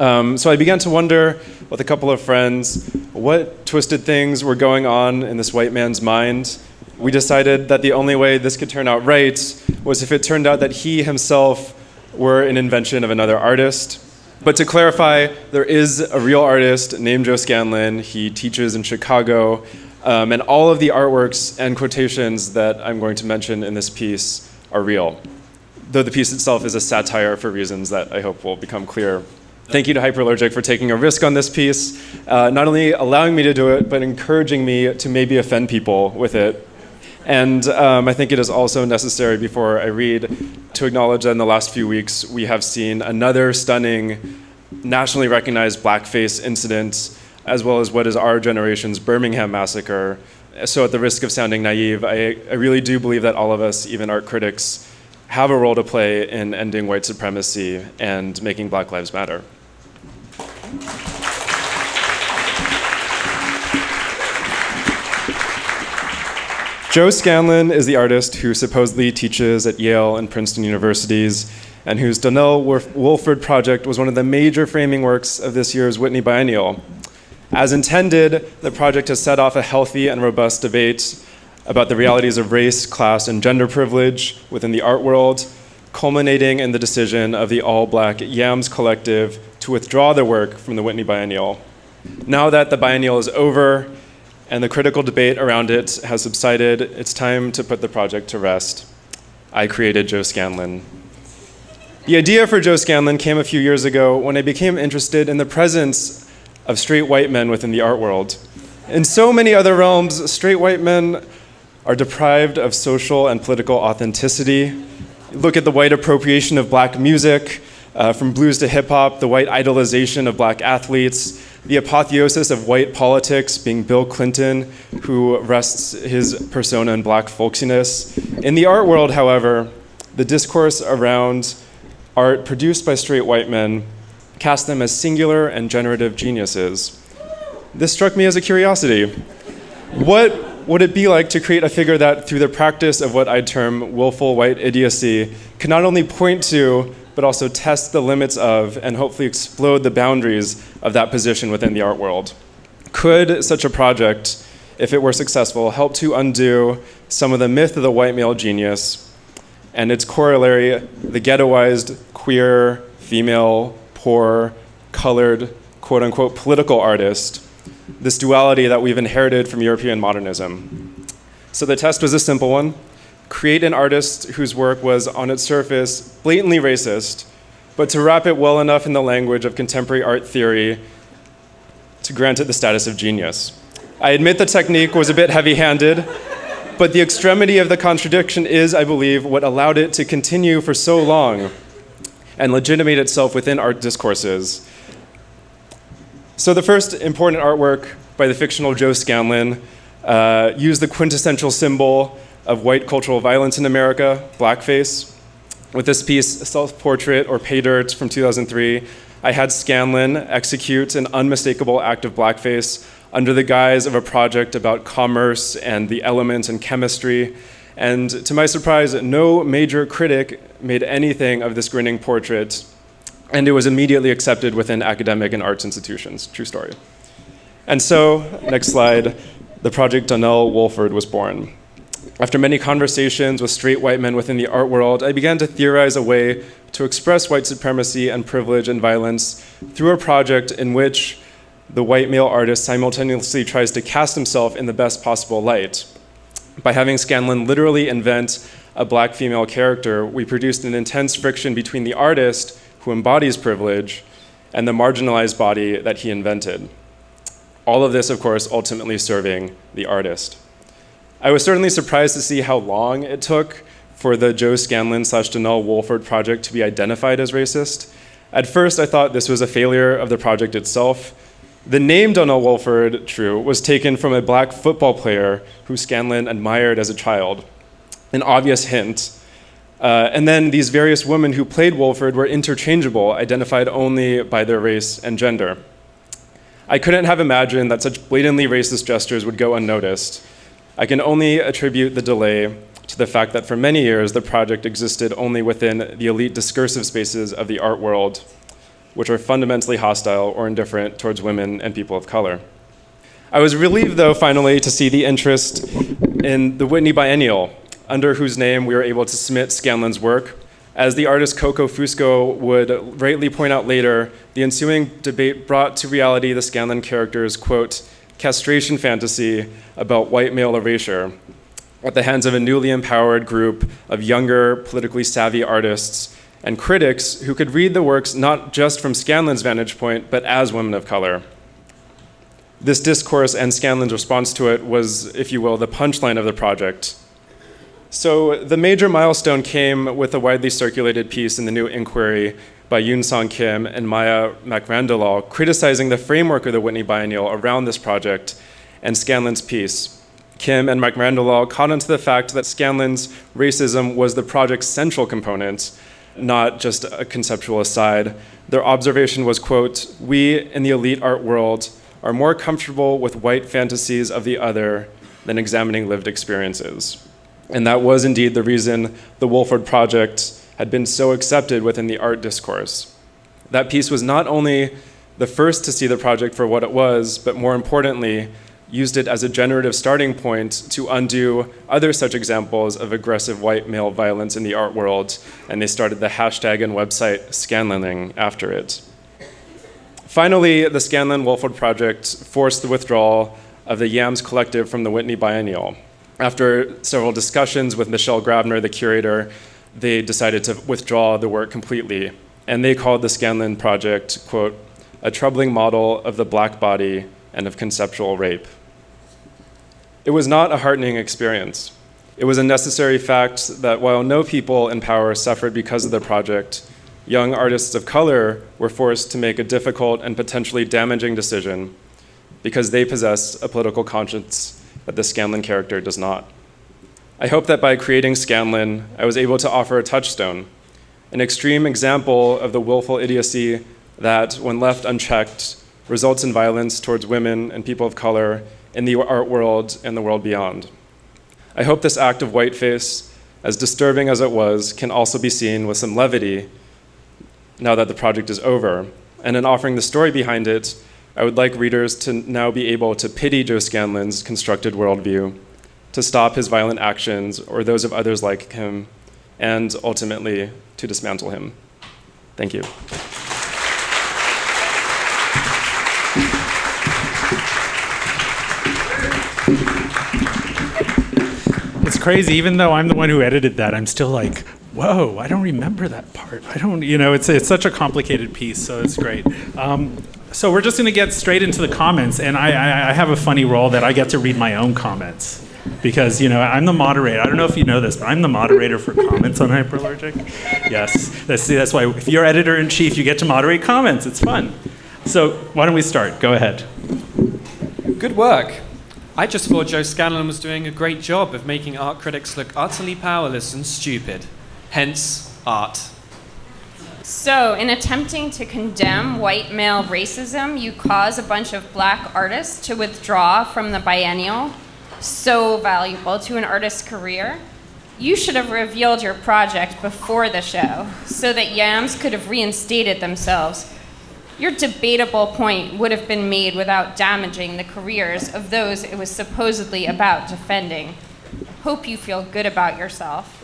Um, so I began to wonder with a couple of friends what twisted things were going on in this white man's mind. We decided that the only way this could turn out right was if it turned out that he himself were an invention of another artist. But to clarify, there is a real artist named Joe Scanlan. He teaches in Chicago. Um, and all of the artworks and quotations that I'm going to mention in this piece are real, though the piece itself is a satire for reasons that I hope will become clear Thank you to Hyperallergic for taking a risk on this piece, uh, not only allowing me to do it, but encouraging me to maybe offend people with it. And um, I think it is also necessary before I read to acknowledge that in the last few weeks we have seen another stunning, nationally recognized blackface incident, as well as what is our generation's Birmingham massacre. So, at the risk of sounding naive, I, I really do believe that all of us, even art critics, have a role to play in ending white supremacy and making Black Lives Matter. Joe Scanlan is the artist who supposedly teaches at Yale and Princeton universities, and whose Donelle Woolford project was one of the major framing works of this year's Whitney Biennial. As intended, the project has set off a healthy and robust debate about the realities of race, class, and gender privilege within the art world, culminating in the decision of the all black YAMS collective to withdraw their work from the Whitney Biennial. Now that the biennial is over and the critical debate around it has subsided, it's time to put the project to rest. I created Joe Scanlan. The idea for Joe Scanlan came a few years ago when I became interested in the presence of straight white men within the art world. In so many other realms, straight white men are deprived of social and political authenticity. Look at the white appropriation of black music, uh, from blues to hip hop, the white idolization of black athletes, the apotheosis of white politics being Bill Clinton, who rests his persona in black folksiness. In the art world, however, the discourse around art produced by straight white men cast them as singular and generative geniuses. This struck me as a curiosity. What would it be like to create a figure that, through the practice of what I'd term willful white idiocy, could not only point to, but also test the limits of, and hopefully explode the boundaries of that position within the art world? Could such a project, if it were successful, help to undo some of the myth of the white male genius and its corollary, the ghettoized, queer, female, poor, colored, quote unquote, political artist, this duality that we've inherited from European modernism. So the test was a simple one create an artist whose work was, on its surface, blatantly racist, but to wrap it well enough in the language of contemporary art theory to grant it the status of genius. I admit the technique was a bit heavy handed, but the extremity of the contradiction is, I believe, what allowed it to continue for so long and legitimate itself within art discourses. So, the first important artwork by the fictional Joe Scanlan uh, used the quintessential symbol of white cultural violence in America, blackface. With this piece, Self Portrait or Pay Dirt from 2003, I had Scanlan execute an unmistakable act of blackface under the guise of a project about commerce and the elements and chemistry. And to my surprise, no major critic made anything of this grinning portrait, and it was immediately accepted within academic and arts institutions. True story. And so, next slide, the project Donelle Woolford was born. After many conversations with straight white men within the art world, I began to theorize a way to express white supremacy and privilege and violence through a project in which the white male artist simultaneously tries to cast himself in the best possible light. By having Scanlan literally invent a black female character, we produced an intense friction between the artist, who embodies privilege, and the marginalized body that he invented. All of this, of course, ultimately serving the artist. I was certainly surprised to see how long it took for the Joe Scanlan slash Donelle Woolford project to be identified as racist. At first, I thought this was a failure of the project itself, the name Donelle Woolford, true, was taken from a black football player who Scanlan admired as a child. An obvious hint. Uh, and then these various women who played Woolford were interchangeable, identified only by their race and gender. I couldn't have imagined that such blatantly racist gestures would go unnoticed. I can only attribute the delay to the fact that for many years the project existed only within the elite discursive spaces of the art world which are fundamentally hostile or indifferent towards women and people of color. I was relieved, though, finally, to see the interest in the Whitney Biennial, under whose name we were able to submit Scanlan's work. As the artist Coco Fusco would rightly point out later, the ensuing debate brought to reality the Scanlan character's, quote, castration fantasy about white male erasure at the hands of a newly empowered group of younger, politically savvy artists and critics who could read the works not just from Scanlan's vantage point, but as women of color. This discourse and Scanlan's response to it was, if you will, the punchline of the project. So the major milestone came with a widely circulated piece in the New Inquiry by Eunsong Kim and Maya Mackrandilal criticizing the framework of the Whitney Biennial around this project and Scanlan's piece. Kim and Mackrandilal caught onto the fact that Scanlan's racism was the project's central component, not just a conceptual aside. Their observation was, quote, we in the elite art world are more comfortable with white fantasies of the other than examining lived experiences. And that was indeed the reason the Woolford Project had been so accepted within the art discourse. That piece was not only the first to see the project for what it was, but more importantly, used it as a generative starting point to undo other such examples of aggressive white male violence in the art world, and they started the hashtag and website Scanloning after it. Finally, the Scanlan Woolford Project forced the withdrawal of the YAMS Collective from the Whitney Biennial. After several discussions with Michelle Grabner, the curator, they decided to withdraw the work completely. And they called the Scanlan Project, quote, a troubling model of the black body and of conceptual rape. It was not a heartening experience. It was a necessary fact that while no people in power suffered because of the project, young artists of color were forced to make a difficult and potentially damaging decision because they possess a political conscience that the Scanlan character does not. I hope that by creating Scanlan, I was able to offer a touchstone, an extreme example of the willful idiocy that, when left unchecked, results in violence towards women and people of color in the art world and the world beyond. I hope this act of whiteface, as disturbing as it was, can also be seen with some levity now that the project is over. And in offering the story behind it, I would like readers to now be able to pity Joe Scanlan's constructed worldview, to stop his violent actions or those of others like him, and ultimately to dismantle him. Thank you. It's crazy. Even though I'm the one who edited that, I'm still like, whoa, I don't remember that part. I don't, you know, it's, it's such a complicated piece, so it's great. Um, so we're just going to get straight into the comments, and I, I, I have a funny role that I get to read my own comments because you know I'm the moderator. I don't know if you know this, but I'm the moderator for comments on hyperallergic. Yes, that's that's why if you're editor in chief, you get to moderate comments. It's fun. So why don't we start? Go ahead. Good work. I just thought Joe Scanlan was doing a great job of making art critics look utterly powerless and stupid. Hence, art. So, in attempting to condemn white male racism, you cause a bunch of black artists to withdraw from the biennial, so valuable to an artist's career. You should have revealed your project before the show so that YAMS could have reinstated themselves. Your debatable point would have been made without damaging the careers of those it was supposedly about defending. Hope you feel good about yourself.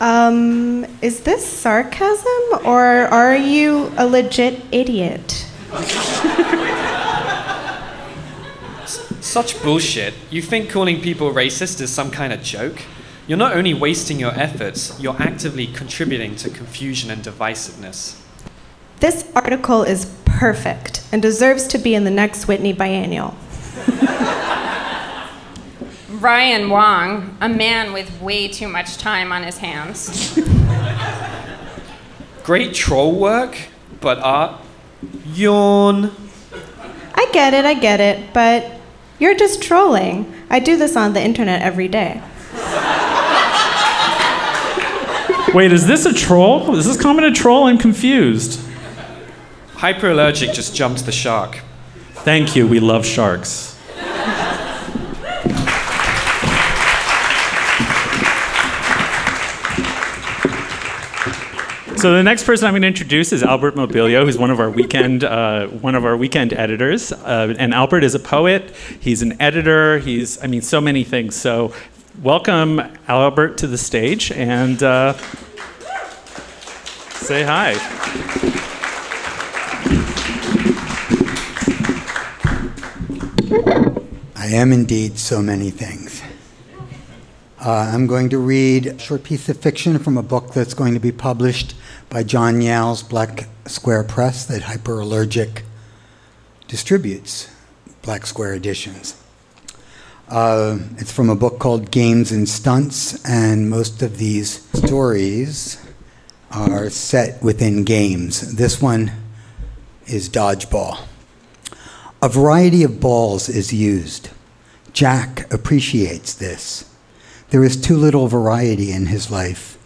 Um, is this sarcasm or are you a legit idiot? Such bullshit. You think calling people racist is some kind of joke? You're not only wasting your efforts, you're actively contributing to confusion and divisiveness. This article is perfect and deserves to be in the next Whitney Biennial. Ryan Wong, a man with way too much time on his hands. Great troll work, but art. Yawn. I get it, I get it, but you're just trolling. I do this on the internet every day. Wait, is this a troll? Is this comment a troll? I'm confused. Hyperallergic just jumped the shark. Thank you. We love sharks. So the next person I'm going to introduce is Albert Mobilio, who's one of our weekend uh, one of our weekend editors. Uh, and Albert is a poet. He's an editor. He's I mean so many things. So welcome Albert to the stage and uh, say hi. I am indeed so many things. Uh, I'm going to read a short piece of fiction from a book that's going to be published by John Yau's Black Square Press that Hyperallergic distributes, Black Square editions. Uh, it's from a book called Games and Stunts, and most of these stories are set within games. This one is Dodgeball. A variety of balls is used. Jack appreciates this. There is too little variety in his life.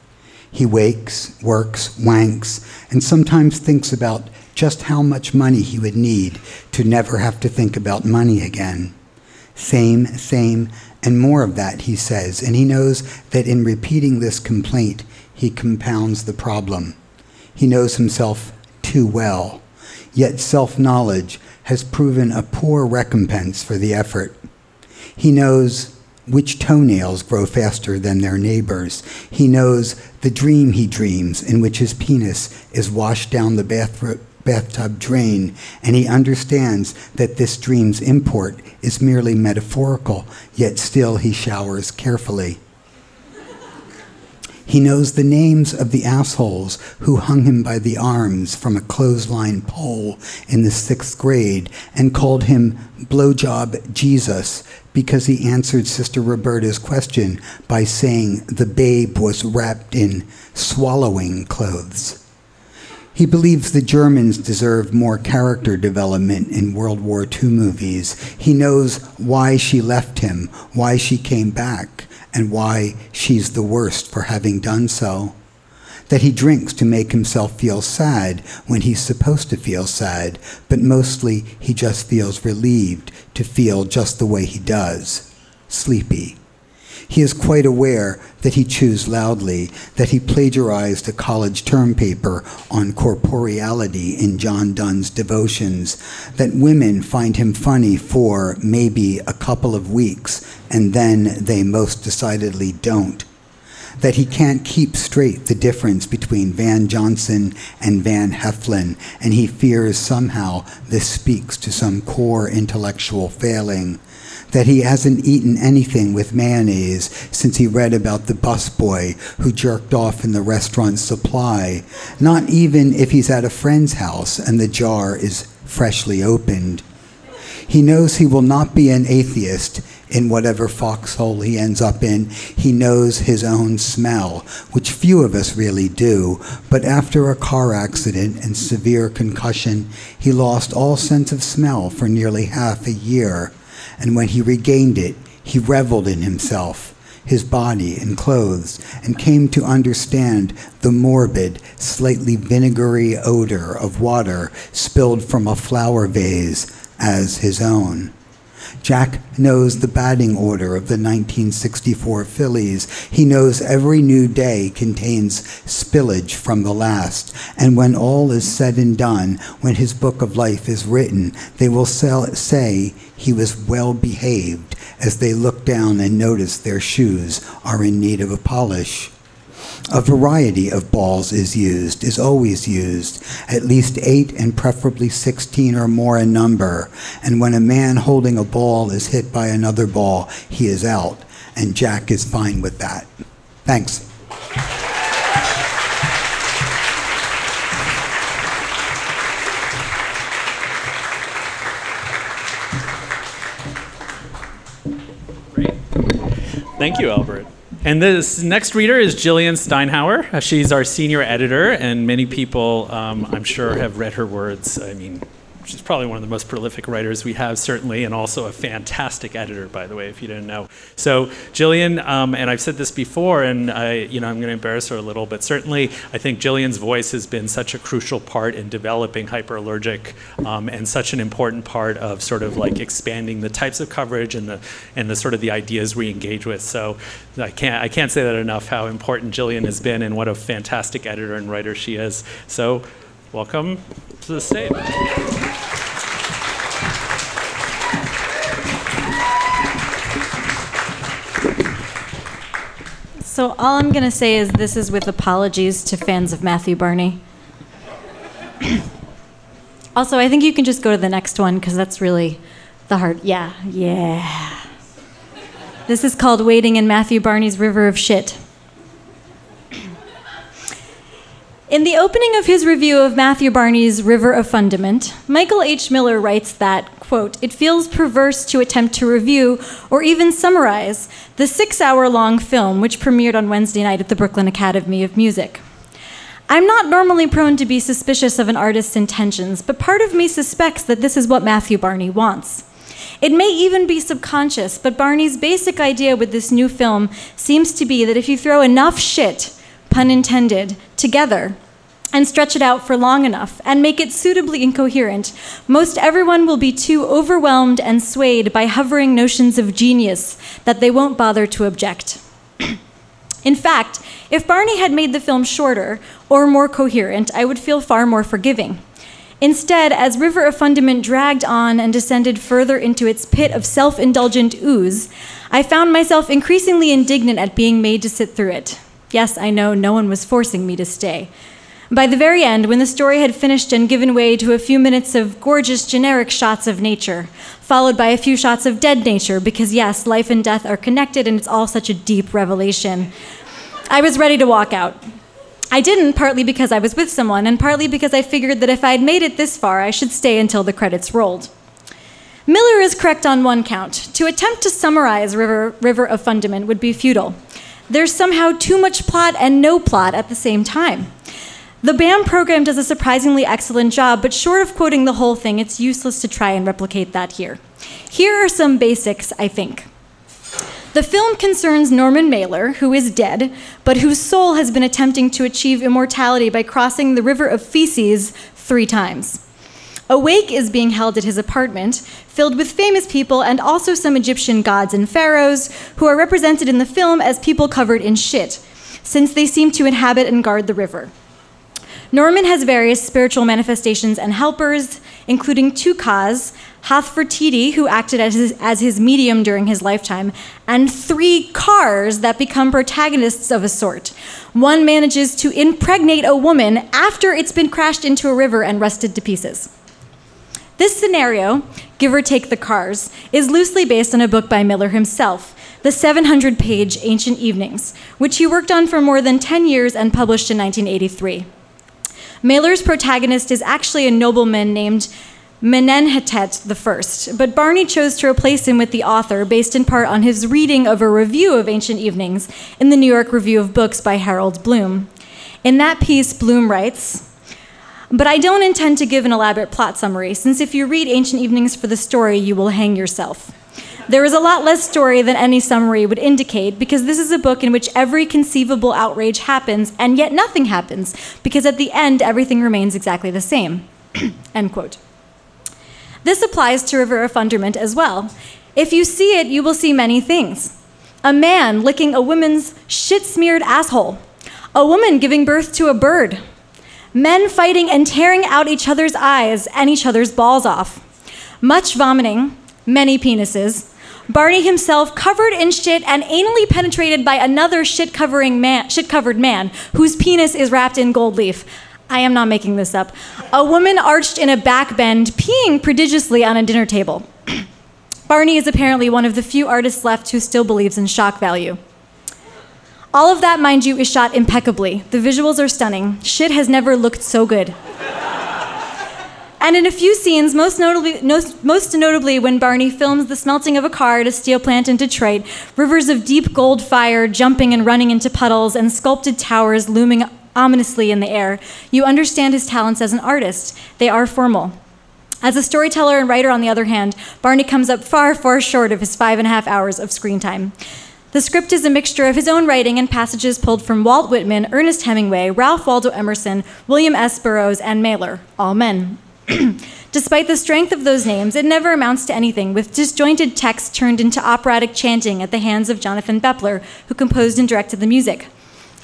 He wakes, works, wanks, and sometimes thinks about just how much money he would need to never have to think about money again. Same, same, and more of that, he says, and he knows that in repeating this complaint, he compounds the problem. He knows himself too well, yet self knowledge has proven a poor recompense for the effort. He knows which toenails grow faster than their neighbors. He knows the dream he dreams in which his penis is washed down the bath- bathtub drain, and he understands that this dream's import is merely metaphorical, yet still he showers carefully. He knows the names of the assholes who hung him by the arms from a clothesline pole in the sixth grade and called him Blowjob Jesus because he answered Sister Roberta's question by saying the babe was wrapped in swallowing clothes. He believes the Germans deserve more character development in World War II movies. He knows why she left him, why she came back, and why she's the worst for having done so. That he drinks to make himself feel sad when he's supposed to feel sad, but mostly he just feels relieved to feel just the way he does sleepy. He is quite aware that he chews loudly, that he plagiarized a college term paper on corporeality in John Donne's devotions, that women find him funny for maybe a couple of weeks, and then they most decidedly don't. That he can't keep straight the difference between Van Johnson and Van Heflin, and he fears somehow this speaks to some core intellectual failing that he hasn't eaten anything with mayonnaise since he read about the busboy who jerked off in the restaurant supply, not even if he's at a friend's house and the jar is freshly opened. He knows he will not be an atheist in whatever foxhole he ends up in. He knows his own smell, which few of us really do. But after a car accident and severe concussion, he lost all sense of smell for nearly half a year and when he regained it, he reveled in himself, his body, and clothes, and came to understand the morbid, slightly vinegary odor of water spilled from a flower vase as his own. Jack knows the batting order of the 1964 Phillies. He knows every new day contains spillage from the last. And when all is said and done, when his book of life is written, they will say he was well behaved as they look down and notice their shoes are in need of a polish. A variety of balls is used, is always used, at least eight and preferably 16 or more in number. And when a man holding a ball is hit by another ball, he is out. And Jack is fine with that. Thanks. Thank you, Albert. And this next reader is Jillian Steinhauer. She's our senior editor, and many people, um, I'm sure, have read her words. I mean, she's probably one of the most prolific writers we have, certainly, and also a fantastic editor, by the way, if you didn't know. So, Jillian, um, and I've said this before, and I, you know, I'm going to embarrass her a little, but certainly, I think Jillian's voice has been such a crucial part in developing hyperallergic, um, and such an important part of sort of like expanding the types of coverage and the and the sort of the ideas we engage with. So, I can't I can't say that enough how important Jillian has been, and what a fantastic editor and writer she is. So, welcome to the stage. So all I'm going to say is this is with apologies to fans of Matthew Barney. also, I think you can just go to the next one because that's really the hard. Yeah, yeah. This is called Wading in Matthew Barney's River of Shit. In the opening of his review of Matthew Barney's River of Fundament, Michael H. Miller writes that, quote, it feels perverse to attempt to review or even summarize the six hour long film which premiered on Wednesday night at the Brooklyn Academy of Music. I'm not normally prone to be suspicious of an artist's intentions, but part of me suspects that this is what Matthew Barney wants. It may even be subconscious, but Barney's basic idea with this new film seems to be that if you throw enough shit, pun intended, together, and stretch it out for long enough and make it suitably incoherent, most everyone will be too overwhelmed and swayed by hovering notions of genius that they won't bother to object. In fact, if Barney had made the film shorter or more coherent, I would feel far more forgiving. Instead, as River of Fundament dragged on and descended further into its pit of self indulgent ooze, I found myself increasingly indignant at being made to sit through it. Yes, I know no one was forcing me to stay. By the very end, when the story had finished and given way to a few minutes of gorgeous generic shots of nature, followed by a few shots of dead nature, because yes, life and death are connected and it's all such a deep revelation. I was ready to walk out. I didn't, partly because I was with someone, and partly because I figured that if I'd made it this far, I should stay until the credits rolled. Miller is correct on one count. To attempt to summarize River, River of Fundament would be futile. There's somehow too much plot and no plot at the same time. The BAM program does a surprisingly excellent job, but short of quoting the whole thing, it's useless to try and replicate that here. Here are some basics, I think. The film concerns Norman Mailer, who is dead, but whose soul has been attempting to achieve immortality by crossing the river of feces three times. A wake is being held at his apartment, filled with famous people and also some Egyptian gods and pharaohs, who are represented in the film as people covered in shit, since they seem to inhabit and guard the river. Norman has various spiritual manifestations and helpers, including two Kas, Hathfertiti, who acted as his, as his medium during his lifetime, and three cars that become protagonists of a sort. One manages to impregnate a woman after it's been crashed into a river and rusted to pieces. This scenario, give or take the cars, is loosely based on a book by Mailer himself, the 700 page Ancient Evenings, which he worked on for more than 10 years and published in 1983. Mailer's protagonist is actually a nobleman named Menenhetet I, but Barney chose to replace him with the author based in part on his reading of a review of Ancient Evenings in the New York Review of Books by Harold Bloom. In that piece, Bloom writes, but I don't intend to give an elaborate plot summary, since if you read Ancient Evenings for the story, you will hang yourself. There is a lot less story than any summary would indicate, because this is a book in which every conceivable outrage happens, and yet nothing happens, because at the end, everything remains exactly the same. End quote. This applies to River of Fundament as well. If you see it, you will see many things. A man licking a woman's shit smeared asshole, a woman giving birth to a bird, men fighting and tearing out each other's eyes and each other's balls off, much vomiting, many penises, Barney himself covered in shit and anally penetrated by another shit covering man, shit covered man whose penis is wrapped in gold leaf. I am not making this up. A woman arched in a back bend, peeing prodigiously on a dinner table. Barney is apparently one of the few artists left who still believes in shock value. All of that, mind you, is shot impeccably. The visuals are stunning. Shit has never looked so good. And in a few scenes, most notably, most notably when Barney films the smelting of a car at a steel plant in Detroit, rivers of deep gold fire jumping and running into puddles, and sculpted towers looming ominously in the air, you understand his talents as an artist. They are formal. As a storyteller and writer, on the other hand, Barney comes up far, far short of his five and a half hours of screen time. The script is a mixture of his own writing and passages pulled from Walt Whitman, Ernest Hemingway, Ralph Waldo Emerson, William S. Burroughs, and Mailer, all men. Despite the strength of those names, it never amounts to anything, with disjointed text turned into operatic chanting at the hands of Jonathan Bepler, who composed and directed the music.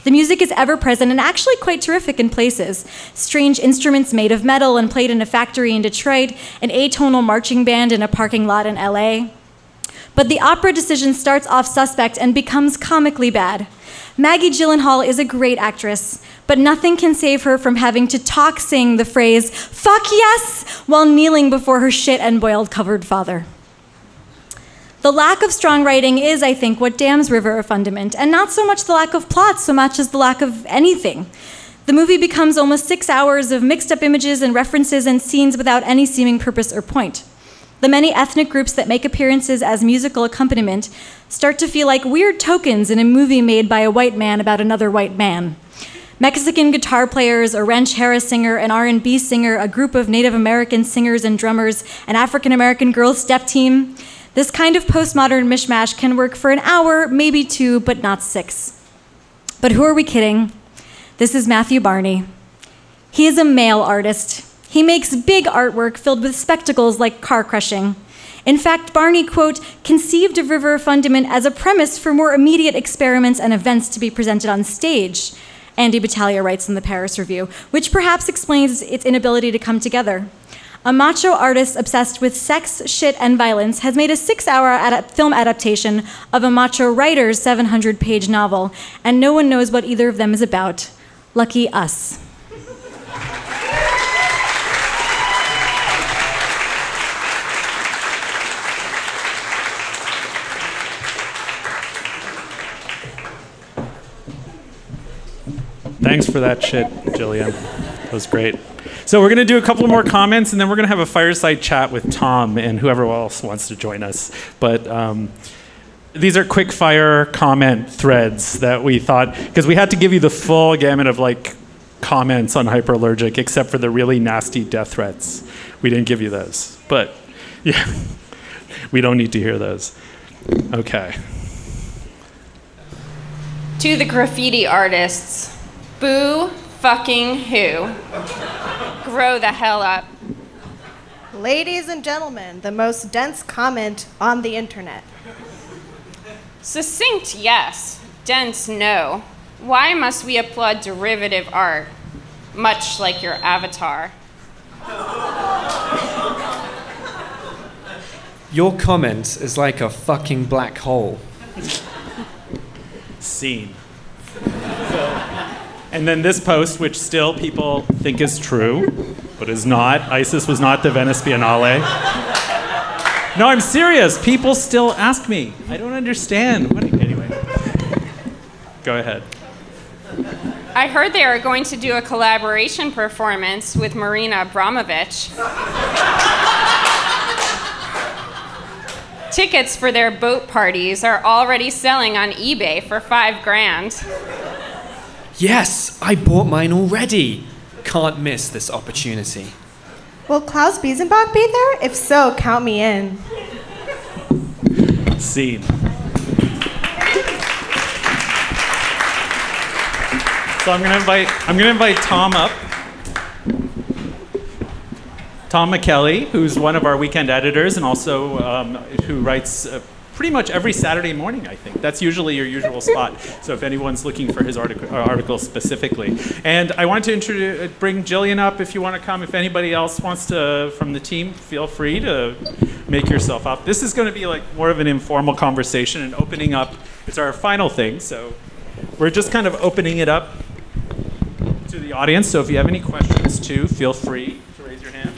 The music is ever present and actually quite terrific in places. Strange instruments made of metal and played in a factory in Detroit, an atonal marching band in a parking lot in LA. But the opera decision starts off suspect and becomes comically bad. Maggie Gyllenhaal is a great actress, but nothing can save her from having to talk sing the phrase, fuck yes, while kneeling before her shit and boiled covered father. The lack of strong writing is, I think, what damns River of Fundament, and not so much the lack of plot so much as the lack of anything. The movie becomes almost six hours of mixed up images and references and scenes without any seeming purpose or point. The many ethnic groups that make appearances as musical accompaniment start to feel like weird tokens in a movie made by a white man about another white man. Mexican guitar players, a ranchera singer, an R&B singer, a group of Native American singers and drummers, an African American girls step team. This kind of postmodern mishmash can work for an hour, maybe two, but not six. But who are we kidding? This is Matthew Barney. He is a male artist. He makes big artwork filled with spectacles like car crushing. In fact, Barney, quote, conceived of River Fundament as a premise for more immediate experiments and events to be presented on stage, Andy Battaglia writes in the Paris Review, which perhaps explains its inability to come together. A macho artist obsessed with sex, shit, and violence has made a six hour film adaptation of a macho writer's 700 page novel, and no one knows what either of them is about. Lucky us. Thanks for that shit, Jillian. That was great. So we're going to do a couple more comments, and then we're going to have a fireside chat with Tom and whoever else wants to join us. But um, these are quick fire comment threads that we thought because we had to give you the full gamut of like comments on hyperallergic, except for the really nasty death threats. We didn't give you those, but yeah, we don't need to hear those. Okay. To the graffiti artists, boo fucking who. Grow the hell up. Ladies and gentlemen, the most dense comment on the internet. Succinct, yes. Dense, no. Why must we applaud derivative art, much like your avatar? Your comment is like a fucking black hole. Scene. And then this post, which still people think is true, but is not. ISIS was not the Venice Biennale. No, I'm serious. People still ask me. I don't understand. What, anyway, go ahead. I heard they are going to do a collaboration performance with Marina Abramović. Tickets for their boat parties are already selling on eBay for five grand. Yes, I bought mine already. Can't miss this opportunity. Will Klaus Biesenbach be there? If so, count me in. Scene. So I'm gonna invite I'm gonna invite Tom up. Tom Micchelli, who's one of our weekend editors and also um, who writes uh, pretty much every Saturday morning, I think. That's usually your usual spot. So if anyone's looking for his article, uh, article specifically. And I want to introduce, bring Jillian up if you want to come. If anybody else wants to, from the team, feel free to make yourself up. This is going to be like more of an informal conversation and opening up. It's our final thing, so we're just kind of opening it up to the audience. So if you have any questions too, feel free to raise your hand.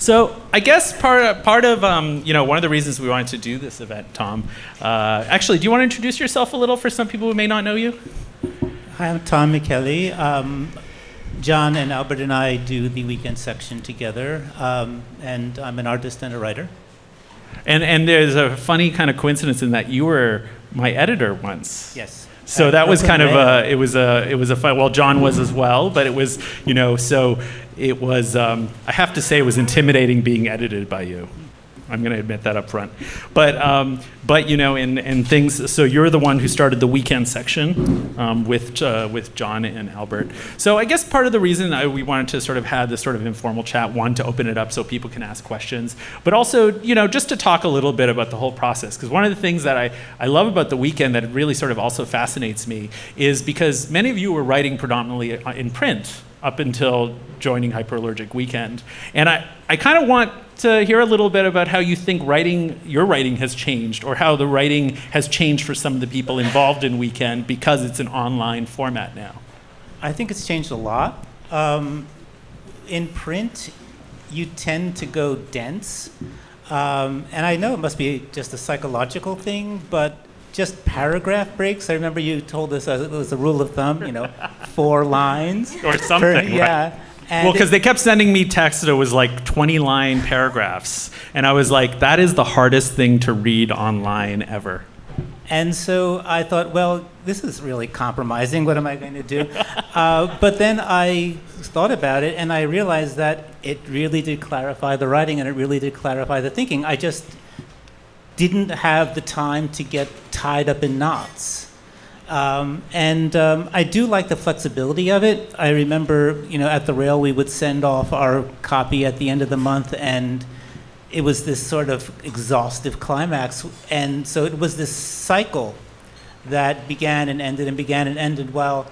So I guess part of, part of um, you know one of the reasons we wanted to do this event, Tom. Uh, actually, do you want to introduce yourself a little for some people who may not know you? Hi, I'm Tom Micchelli. Um, John and Albert and I do the weekend section together, um, and I'm an artist and a writer. And and there's a funny kind of coincidence in that you were my editor once. Yes. So that was kind of a it was a it was a fun. Well, John was as well, but it was you know so it was um, I have to say it was intimidating being edited by you. I'm going to admit that up front. But, um, but you know, and, and things, so you're the one who started the weekend section um, with, uh, with John and Albert. So I guess part of the reason I, we wanted to sort of have this sort of informal chat, one, to open it up so people can ask questions, but also, you know, just to talk a little bit about the whole process. Because one of the things that I, I love about the weekend that really sort of also fascinates me is because many of you were writing predominantly uh, in print up until joining Hyperallergic Weekend. And I, I kind of want to hear a little bit about how you think writing, your writing has changed, or how the writing has changed for some of the people involved in Weekend because it's an online format now. I think it's changed a lot. Um, in print, you tend to go dense. Um, and I know it must be just a psychological thing, but just paragraph breaks. I remember you told us uh, it was a rule of thumb, you know, four lines. Or something. Per, yeah. Right. And well, because they kept sending me texts that was like 20 line paragraphs. And I was like, that is the hardest thing to read online ever. And so I thought, well, this is really compromising. What am I going to do? uh, but then I thought about it and I realized that it really did clarify the writing and it really did clarify the thinking. I just didn't have the time to get tied up in knots. Um, and um, I do like the flexibility of it. I remember, you know, at the rail we would send off our copy at the end of the month, and it was this sort of exhaustive climax. And so it was this cycle that began and ended and began and ended. While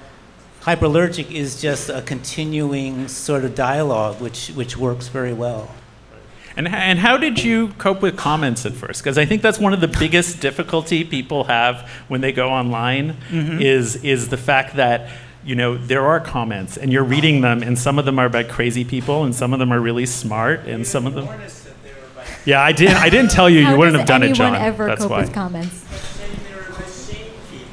hyperallergic is just a continuing sort of dialogue, which which works very well. And, and how did you cope with comments at first? Because I think that's one of the biggest difficulty people have when they go online Mhm. is, is the fact that you know there are comments and you're reading them and some of them are by crazy people and some of them are really smart and some of them yeah i didn't i didn't tell you How you wouldn't have done it anyone john ever that's cope why with comments?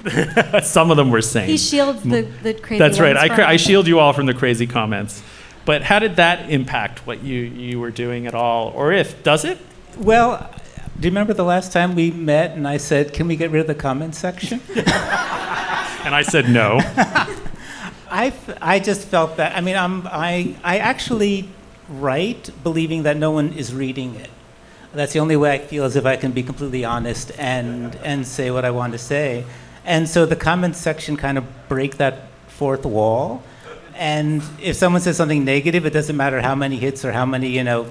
Some of them were sane. He shields the, the crazy That's right. ones I, from cra- I shield you all from the crazy comments. But how did that impact what you, you were doing at all? Or if, does it? Well, do you remember the last time we met and I said, can we get rid of the comment section? And I said no. I, f- I just felt that. I mean, I'm, I, I actually write believing that no one is reading it. That's the only way I feel as if I can be completely honest and, and say what I want to say. And so the comment section kind of break that fourth wall. And if someone says something negative, it doesn't matter how many hits or how many, you know,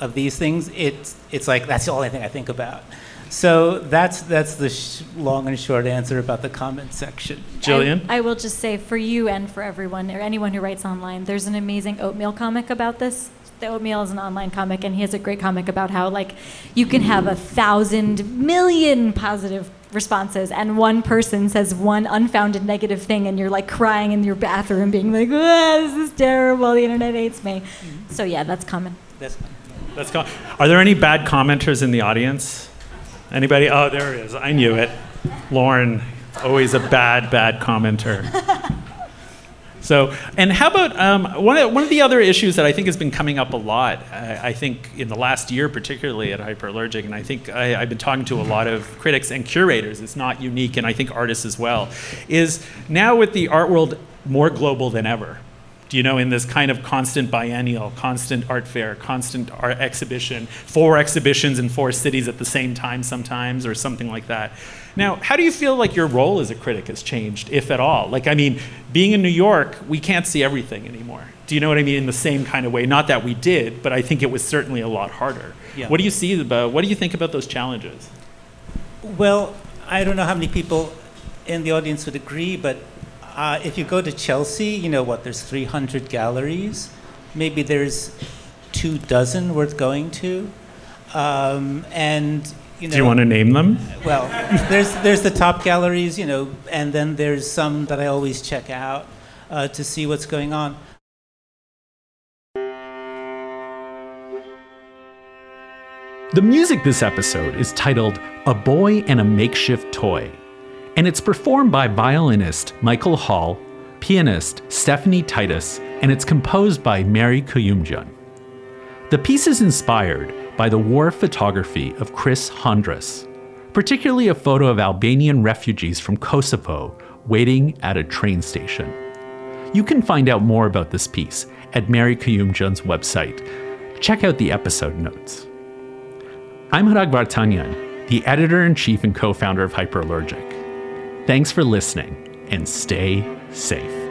of these things. It's, it's like, that's the only thing I think about. So that's, that's the sh- long and short answer about the comment section. Jillian? I, I will just say for you and for everyone or anyone who writes online, there's an amazing oatmeal comic about this. The oatmeal is an online comic, and he has a great comic about how like you can have a thousand million positive responses, and one person says one unfounded negative thing, and you're like crying in your bathroom, being like, "This is terrible. The internet hates me." So yeah, that's common. That's Let's go. Are there any bad commenters in the audience? Anybody? Oh, there it is. I knew it. Lauren, always a bad, bad commenter. So, and how about um, one, of, one of the other issues that I think has been coming up a lot, I, I think in the last year, particularly at Hyperallergic, and I think I, I've been talking to a lot of critics and curators, it's not unique, and I think artists as well, is now with the art world more global than ever. Do you know, in this kind of constant biennial, constant art fair, constant art exhibition, four exhibitions in four cities at the same time sometimes, or something like that. Now, how do you feel like your role as a critic has changed, if at all? Like, I mean, being in New York, we can't see everything anymore. Do you know what I mean? In the same kind of way. Not that we did, but I think it was certainly a lot harder. Yeah. What do you see about, what do you think about those challenges? Well, I don't know how many people in the audience would agree, but uh, if you go to Chelsea, you know what, there's 300 galleries. Maybe there's two dozen worth going to. Um, and, you know. do you want to name them? Well, there's, there's the top galleries, you know, and then there's some that I always check out uh, to see what's going on. The music this episode is titled A Boy and a Makeshift Toy, and it's performed by violinist Michael Hall, pianist Stephanie Titus, and it's composed by Mary Kouyoumdjian. The piece is inspired by the war photography of Chris Hondros, particularly a photo of Albanian refugees from Kosovo waiting at a train station. You can find out more about this piece at Mary Kouyoumdjian's website. Check out the episode notes. I'm Hrag Vartanian, the editor in chief and co founder of Hyperallergic. Thanks for listening and stay safe.